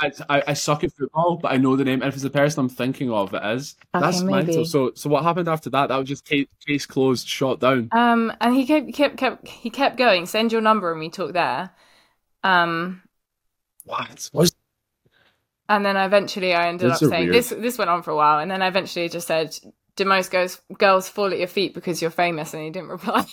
S2: I, I, I, suck at football, but I know the name. And if it's the person I'm thinking of, it is. Okay, That's maybe. mental. So, so what happened after that? That was just case, case closed, shot down.
S1: Um, and he kept kept kept he kept going. Send your number, and we talk there. Um,
S2: what was?
S1: And then eventually, I ended up saying weird. this. This went on for a while, and then I eventually just said, "Do most girls girls fall at your feet because you're famous?" And he didn't reply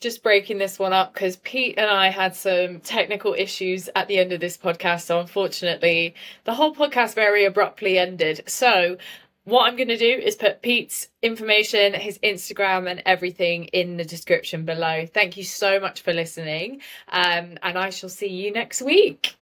S1: just breaking this one up because Pete and I had some technical issues at the end of this podcast. So, unfortunately, the whole podcast very abruptly ended. So, what I'm going to do is put Pete's information, his Instagram, and everything in the description below. Thank you so much for listening. Um, and I shall see you next week.